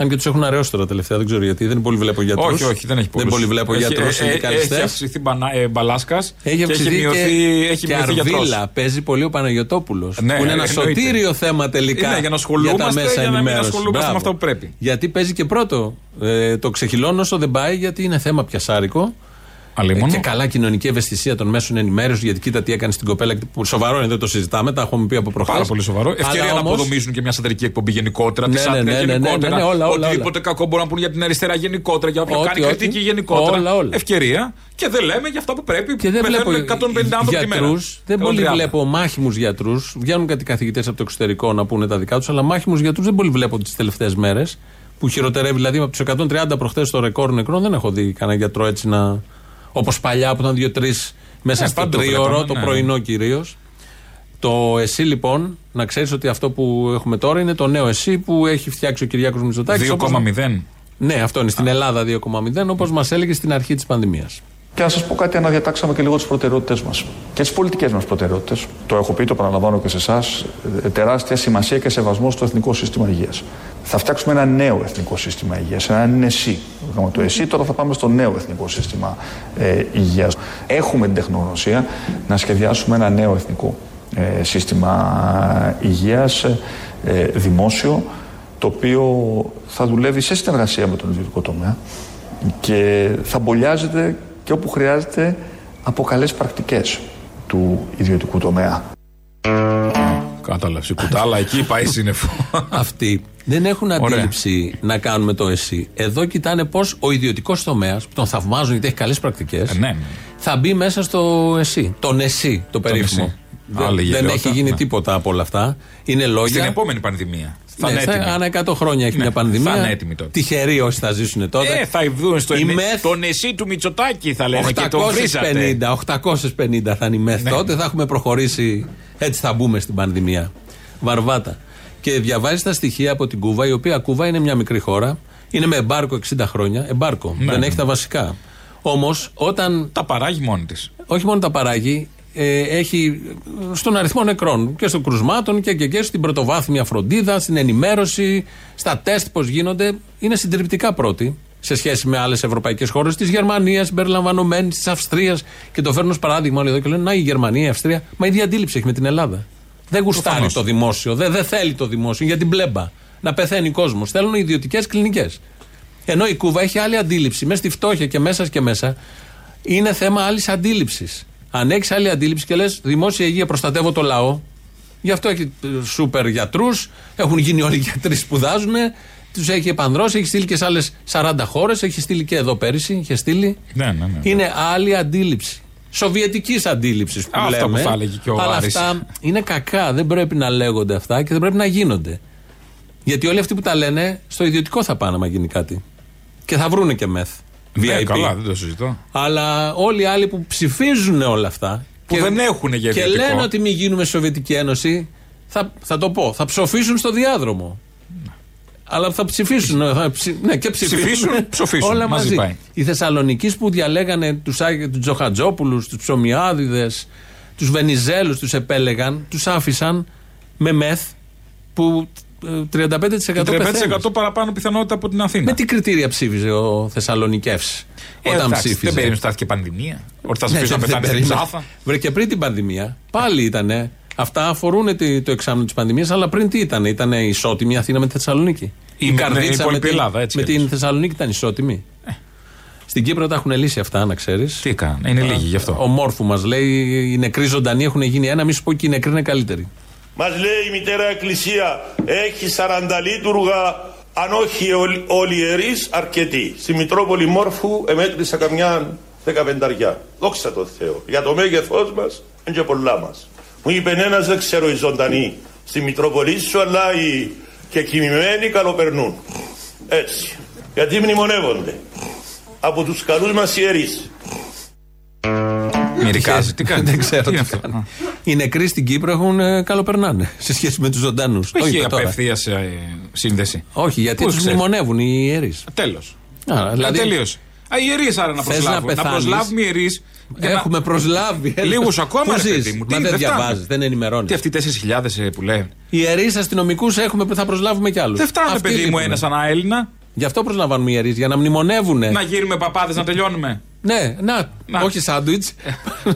Αν και τους έχουν αραιώσει τώρα τελευταία, δεν ξέρω γιατί. Δεν πολύ βλέπω γιατρούς. Όχι, όχι, δεν έχει πολλούς. Δεν πολύ βλέπω Έχει- γιατρούς ε, ε, συνδικαλιστές. Έχει αυξηθεί μπανα- ε, μπαλάσκας Έχει και αυξηθεί έχει μειωθεί, και, έχει και μειωθεί γιατρός. Αρβίλα. Παίζει πολύ ο Παναγιοτόπουλος. Ναι, που είναι ένα εννοείται. σωτήριο θέμα τελικά. Είναι για να ασχολούμαστε, τα μέσα για να μην ενημέρωσης. ασχολούμαστε με Μπράβο. αυτό που πρέπει. Γιατί παίζει και πρώτο. Ε, το ξεχυλώνω όσο δεν πάει, γιατί είναι θέμα πιασάρικο. Αλλήμον. Και καλά κοινωνική ευαισθησία των μέσων ενημέρωσης, γιατί κοίτα τι έκανε στην κοπέλα. Που σοβαρό είναι, δεν το συζητάμε, τα έχουμε πει από προχθές. Πάρα πολύ σοβαρό. Ευκαιρία να αποδομήσουν και μια σατυρική εκπομπή γενικότερα. Ναι, τη ναι, σάτυρα ναι, ναι, ναι, γενικότερα. ναι, όλα, όλα, οτιδήποτε κακό μπορούν να πούν για την αριστερά γενικότερα. Για όποιο Ό,τι, κάνει ό,τι. κριτική γενικότερα. Όλα, όλα. Ευκαιρία. Και δεν λέμε για αυτά που πρέπει. Και δεν βλέπω Πεθαίνουν 150 άνθρωποι τη μέρα. γιατρούς, δεν πολύ 130. βλέπω μάχημους γιατρούς. Βγαίνουν κάτι καθηγητές από το εξωτερικό να πούνε τα δικά τους, αλλά μάχημους γιατρούς δεν πολύ βλέπω τις τελευταίες μέρες. Που χειροτερεύει, δηλαδή από τους 130 προχθές το ρεκόρ νεκρών, δεν έχω δει κανένα γιατρό έτσι να. Όπως παλιά που ήταν δύο-τρεις μέσα Ε, στο παντού τρίωρο, βλέπαμε, το ναι. πρωινό κυρίως. Το ΕΣΥ λοιπόν, να ξέρεις ότι αυτό που έχουμε τώρα είναι το νέο ΕΣΥ που έχει φτιάξει ο Κυριάκος Μητσοτάκης. 2,0. Ναι, αυτό είναι στην Ελλάδα 2,0 όπως μας έλεγε στην αρχή της πανδημίας. Και να σας πω κάτι, αναδιατάξαμε και λίγο τις προτεραιότητέ μας. Και τις πολιτικές μας προτεραιότητες. Το έχω πει, το παραλαμβάνω και σε εσάς. Τεράστια σημασία και σεβασμό στο εθνικό σύστημα υγείας. Θα φτιάξουμε ένα νέο εθνικό σύστημα υγείας, ένα ΕΣΥ. Είχαμε το ΕΣΥ, τώρα θα πάμε στο νέο εθνικό σύστημα ε, υγείας. Έχουμε την τεχνογνωσία να σχεδιάσουμε ένα νέο εθνικό ε, σύστημα υγείας, ε, δημόσιο, το οποίο θα δουλεύει σε συνεργασία με τον ιδιωτικό τομέα και θα μπολιάζεται και όπου χρειάζεται από καλές πρακτικές του ιδιωτικού τομέα. Κατάλαβες. Η κουτάλα εκεί πάει σύννεφο. Αυτοί δεν έχουν αντίληψη να κάνουμε το ΕΣΥ. Εδώ κοιτάνε πώς ο ιδιωτικός τομέας, που τον θαυμάζουν γιατί έχει καλές πρακτικές, ναι. θα μπει μέσα στο ΕΣΥ. Τον ΕΣΥ, το περίφημο. ΕΣΥ. Δεν, Άλλη δεν γελιότητα, έχει γίνει ναι. τίποτα από όλα αυτά. Είναι λόγια. Στην επόμενη πανδημία. Θα Ναι, είναι θα- έτοιμη. ανά 100 χρόνια έχει Ναι, μια πανδημία. θα είναι έτοιμη τότε. Τυχεροί όσοι θα ζήσουν τότε. Ε, θα δουν στο Η ενε- μεθ- τον εσύ του Μητσοτάκη θα λένε και τον βρίζατε. 850, 850 θα είναι η μεθ. Ναι. Τότε θα έχουμε προχωρήσει. Έτσι θα μπούμε στην πανδημία. Βαρβάτα. Και διαβάζεις τα στοιχεία από την Κούβα, η οποία Κούβα είναι μια μικρή χώρα. Είναι με εμπάρκο 60 χρόνια. Εμπάρκο. Ναι, δεν ναι. έχει τα βασικά. Όμως όταν. Τα παράγει μόνη της. Όχι μόνο τα παράγει, ε, έχει στον αριθμό νεκρών και στον κρουσμάτων και, και, και στην πρωτοβάθμια φροντίδα, στην ενημέρωση, στα τεστ πώς γίνονται. Είναι συντριπτικά πρώτη σε σχέση με άλλες ευρωπαϊκές χώρες, της Γερμανίας συμπεριλαμβανομένης, της Αυστρίας. Και το φέρνω ως παράδειγμα όλοι εδώ και λένε Να η Γερμανία, η Αυστρία. Μα η ίδια αντίληψη έχει με την Ελλάδα. Δεν γουστάρει Προφανώς. το δημόσιο, δεν, δεν θέλει το δημόσιο για την πλέμπα. Να πεθαίνει κόσμος. Θέλουν ιδιωτικές κλινικές. Ενώ η Κούβα έχει άλλη αντίληψη. Μέσα στη φτώχεια και μέσα και μέσα είναι θέμα άλλης αντίληψης. Αν έχεις άλλη αντίληψη και λες δημόσια υγεία προστατεύω το λαό, γι' αυτό έχει ε, σούπερ γιατρούς, έχουν γίνει όλοι οι γιατροί σπουδάζουν, τους έχει επανδρώσει, έχει στείλει και σε άλλες 40 χώρες, έχει στείλει και εδώ πέρυσι, είχε στείλει. Ναι, ναι, ναι. Είναι άλλη αντίληψη. Σοβιετικής αντίληψης που Α, αυτά λέμε. που θα έλεγε και ο αλλά Άρης. αυτά είναι κακά. Δεν πρέπει να λέγονται αυτά και δεν πρέπει να γίνονται. Γιατί όλοι αυτοί που τα λένε στο ιδιωτικό θα πάνε άμα γίνει κάτι. Και θα βρούνε και μεθ. Ναι, VIP. καλά, δεν το συζητώ. Αλλά όλοι οι άλλοι που ψηφίζουν όλα αυτά. Που δεν έχουνε για Και ιδιωτικό. λένε ότι μην γίνουμε Σοβιετική Ένωση. Θα, θα το πω. Θα ψοφήσουν στο διάδρομο. Αλλά θα ψηφίσουν. Θα ψη- ναι, και ψηφίσουν. Ψηφίσουν, [laughs] ψοφήσουν. Όλα Μαζί μαζί. πάει. Οι Θεσσαλονίκη που διαλέγανε τους τους Τζοχατζόπουλους, τους Ψωμιάδηδε, τους Βενιζέλους, τους επέλεγαν, τους άφησαν με μεθ που ε, 35% 35% πεθαίνουν. παραπάνω πιθανότητα από την Αθήνα. Με τι κριτήρια ψήφιζε ο Θεσσαλονικεύς Ε, όταν εντάξει, ψήφιζε; Δεν περίμενε ότι θα έρθει και πανδημία. Ότι θα σε Ναι, αφήσει να δεν- πεθάνει δεν στην περίμενε. ψάθα. Βρε και πριν την πανδημία. Πάλι ήτανε. Αυτά αφορούν τη- το εξάμεινο της πανδημίας, αλλά πριν τι ήταν, ήταν ισότιμη η Αθήνα με τη Θεσσαλονίκη; Η- η με- Καρδίτσα η με, υπόλοιπη την, Ελλάδα, έτσι με κι την αλλιώς. Θεσσαλονίκη ήταν ισότιμη; Στην Κύπρο τα έχουν λύσει αυτά, να ξέρεις. Τι έκαναν, είναι λίγοι γι' αυτό. Ο Μόρφου μας λέει: Οι νεκροί ζωντανοί έχουν γίνει ένα, μη σου πω και οι νεκροί είναι καλύτεροι. Μας λέει η μητέρα Εκκλησία έχει 40 λίτουργα αν όχι όλοι- όλοι οι ιερείς αρκετοί. Στη Μητρόπολη Μόρφου εμέτρησα καμιά δεκαπενταριά. Δόξα τω Θεώ. Για το μέγεθός μας είναι και πολλά μας. Μου είπε ένας δεν ξέρω οι ζωντανοί στη Μητρόπολη σου αλλά οι και κοιμημένοι καλοπερνούν. Έτσι. Γιατί μνημονεύονται από τους καλούς μας ιερείς. Μυρικάζεις, τι κάνεις; Δεν ξέρω Τι τι είναι αυτό; κάνεις. Οι νεκροί στην Κύπρο έχουν ε, καλοπερνάνε σε σχέση με τους ζωντανούς. Έχει απευθείας σύνδεση. Όχι, γιατί Πού τους ξέρεις. μνημονεύουν οι ιερείς. Τέλος. Δηλαδή, Δηλαδή... Τελείωσε. Α, οι ιερείς άρα να Θες προσλάβουν. να Να, πεθάνεις. προσλάβουμε ιερείς. Έχουμε προσλάβει. Λίγους ακόμα, Πού ρε ζεις; παιδί μου. Μα Τι, δεν φτάνουν. διαβάζεις, δεν ενημερώνεις. Τι αυτοί οι 4.000 που λένε. Οι ιερείς αστυνομικούς έχουμε, θα προσλάβουμε κι άλλους. Δεν φτάνει, παιδί μου, ένα σαν Έλληνα. Γι' αυτό προσλαμβάνουμε ιερείς, για να μνημονεύουν. Να γίνουμε παπάδες να τελειώνουμε. Ναι, να, Να. όχι σάντουιτς.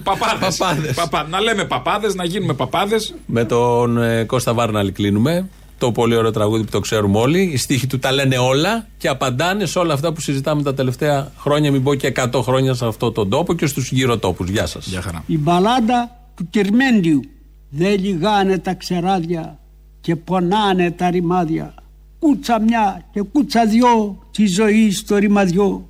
Παπάδες. Παπάδες. Να λέμε παπάδες, να γίνουμε παπάδες. Με τον ε, Κώστα Βάρναλη κλείνουμε. Το πολύ ωραίο τραγούδι που το ξέρουμε όλοι. Οι στίχοι του τα λένε όλα και απαντάνε σε όλα αυτά που συζητάμε τα τελευταία χρόνια, μην πω και 100 χρόνια σε αυτόν τον τόπο και στους γύρω τόπου. Γεια σας. Γεια χαρά. Η μπαλάντα του Κυρμέντιου Δεν λιγάνε τα ξεράδια και πονάνε τα ρημάδια Κούτσα μια και κούτσα δυο τη ζωή στο ρημαδιό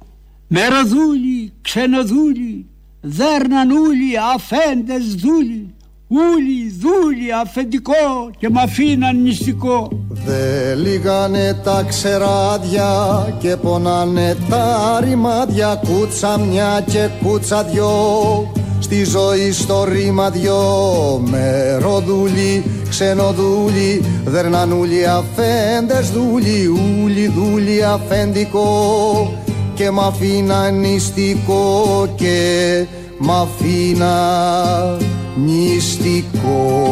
Μεροδούλοι, ξενοδούλοι, δέρναν ούλοι, αφέντες δούλοι Ούλοι, δούλοι, αφεντικό και μ' αφήναν νηστικό Δε λιγάνε τα ξεράδια και πονάνε τα ρημάδια Κούτσα μια και κούτσα δυο. Στη ζωή στο ρήμα δυο Μεροδούλοι, ξενοδούλοι Δερνανούλοι, αφέντες δούλοι Ούλοι, δούλοι, αφεντικό Και μ' αφήναν νηστικό και μ' αφήναν νηστικό.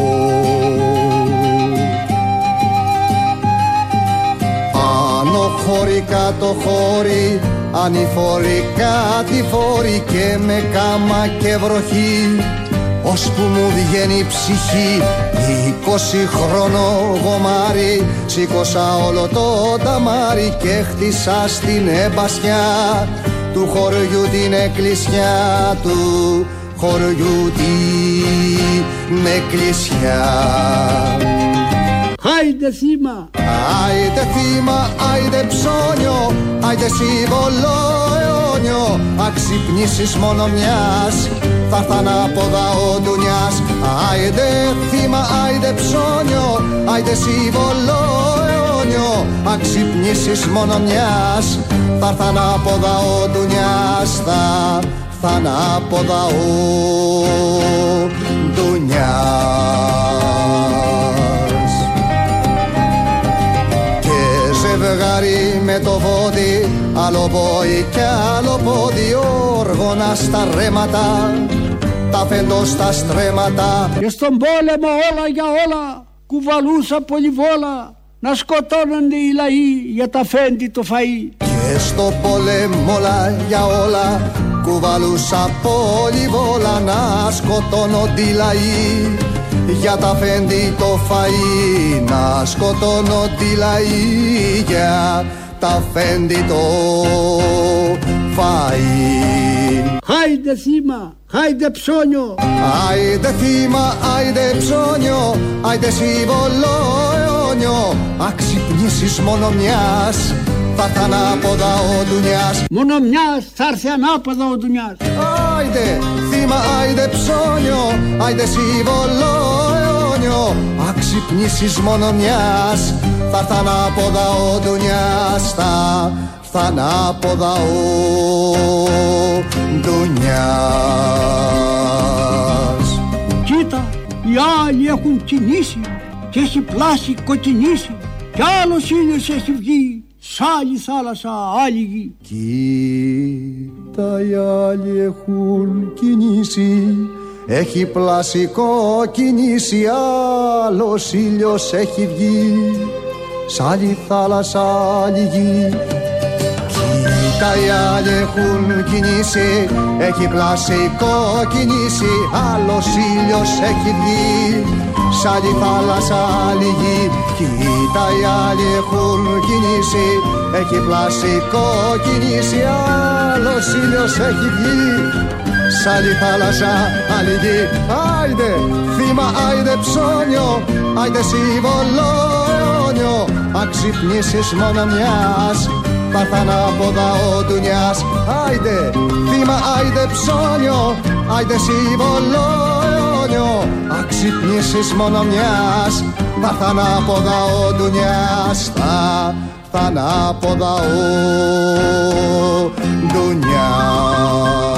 Άνω χώρι κάτω χώρι Ανηφόροι κάτι φόροι Και με κάμα και βροχή Ώσπου μου βγαίνει η ψυχή Είκοσι χρόνο γομάρι Σήκωσα όλο το ταμάρι Και χτίσα στην εμπασιά Του χωριού την εκκλησιά Του. Χωριού την εκκλησιά Χάιντε θύμα. Άιντε θύμα, άιντε ψώνιο, άιντε σύμβολο αιώνιο. Αξυπνήσεις μόνο μιας, θα έρθαν από ο ντουνιάς Άιντε θύμα, άιντε ψώνιο, άιντε σύμβολο αιώνιο. Αξυπνήσεις μόνο μιας, θα έρθαν από ο ντουνιάς Θα έρθαν από ο ντουνιάς Άλλο πόη και άλλο πόδι Όργωνα στα ρέματα τα φέντο στα στρέμματα. Και στον πόλεμο όλα για όλα κουβαλούσα πολυβόλα να σκοτώνονται οι λαοί για τα φέντη το φαΐ. Και στο πόλεμο όλα για όλα κουβαλούσα πολυβόλα να σκοτώνονται οι λαοί για τα φέντη το φαΐ. Να σκοτώνονται οι λαοί για τα φέντη το φαΐ Χάιντε θύμα, χάιντε ψώνιο. Άιντε θύμα, άιντε ψώνιο, άιντε σύμβολο αιώνιο. Αξυπνήσεις μόνο μιας, θα έρθει ανάποδα ο Ντουνιάς. Μόνο μιας θα έρθει ανάποδα ο Ντουνιάς. Άιντε θύμα, άιντε ψώνιο, άιντε σύμβολο αιώνιο. Αξυπνήσεις μόνο μιας, θα έρθει ανάποδα ο Ντουνιάς Θα έρθει ανάποδα ο Ντουνιάς Κοίτα, οι άλλοι έχουν κινήσει και έχει πλάσει κοκκινήσει κι άλλος ήλιος έχει βγει σ' άλλη θάλασσα, άλλη γη. Κοίτα οι άλλοι έχουν κινήσει. Έχει πλασικό κινήσει άλλος ήλιος έχει βγει σ' άλλη θάλασσα, άλλη γη. Κοίτα οι άλλοι έχουν κινήσει. Έχει πλασικό κινήσει. Άλλος ήλιος έχει βγει. Σ' άλλη θάλασσα, άλλη γη. Κοίτα οι άλλοι έχουν κινήσει. Έχει πλασικό κινήσει. Άλλος ήλιος έχει βγει Σ' άλλη θάλασσα, άλλη γη. Άιντε θύμα, άιντε ψώνιο Άιντε σύμβολο αιώνιο Αξυπνήσεις μόνο μιας Θα έρθει ανάποδα ο Ντουνιάς Άιντε θύμα, άιντε ψώνιο Άιντε σύμβολο αιώνιο Αξυπνήσεις μόνο μιας Θα έρθει ανάποδα ο Ντουνιάς Θα έρθει ανάποδα ο Ντουνιάς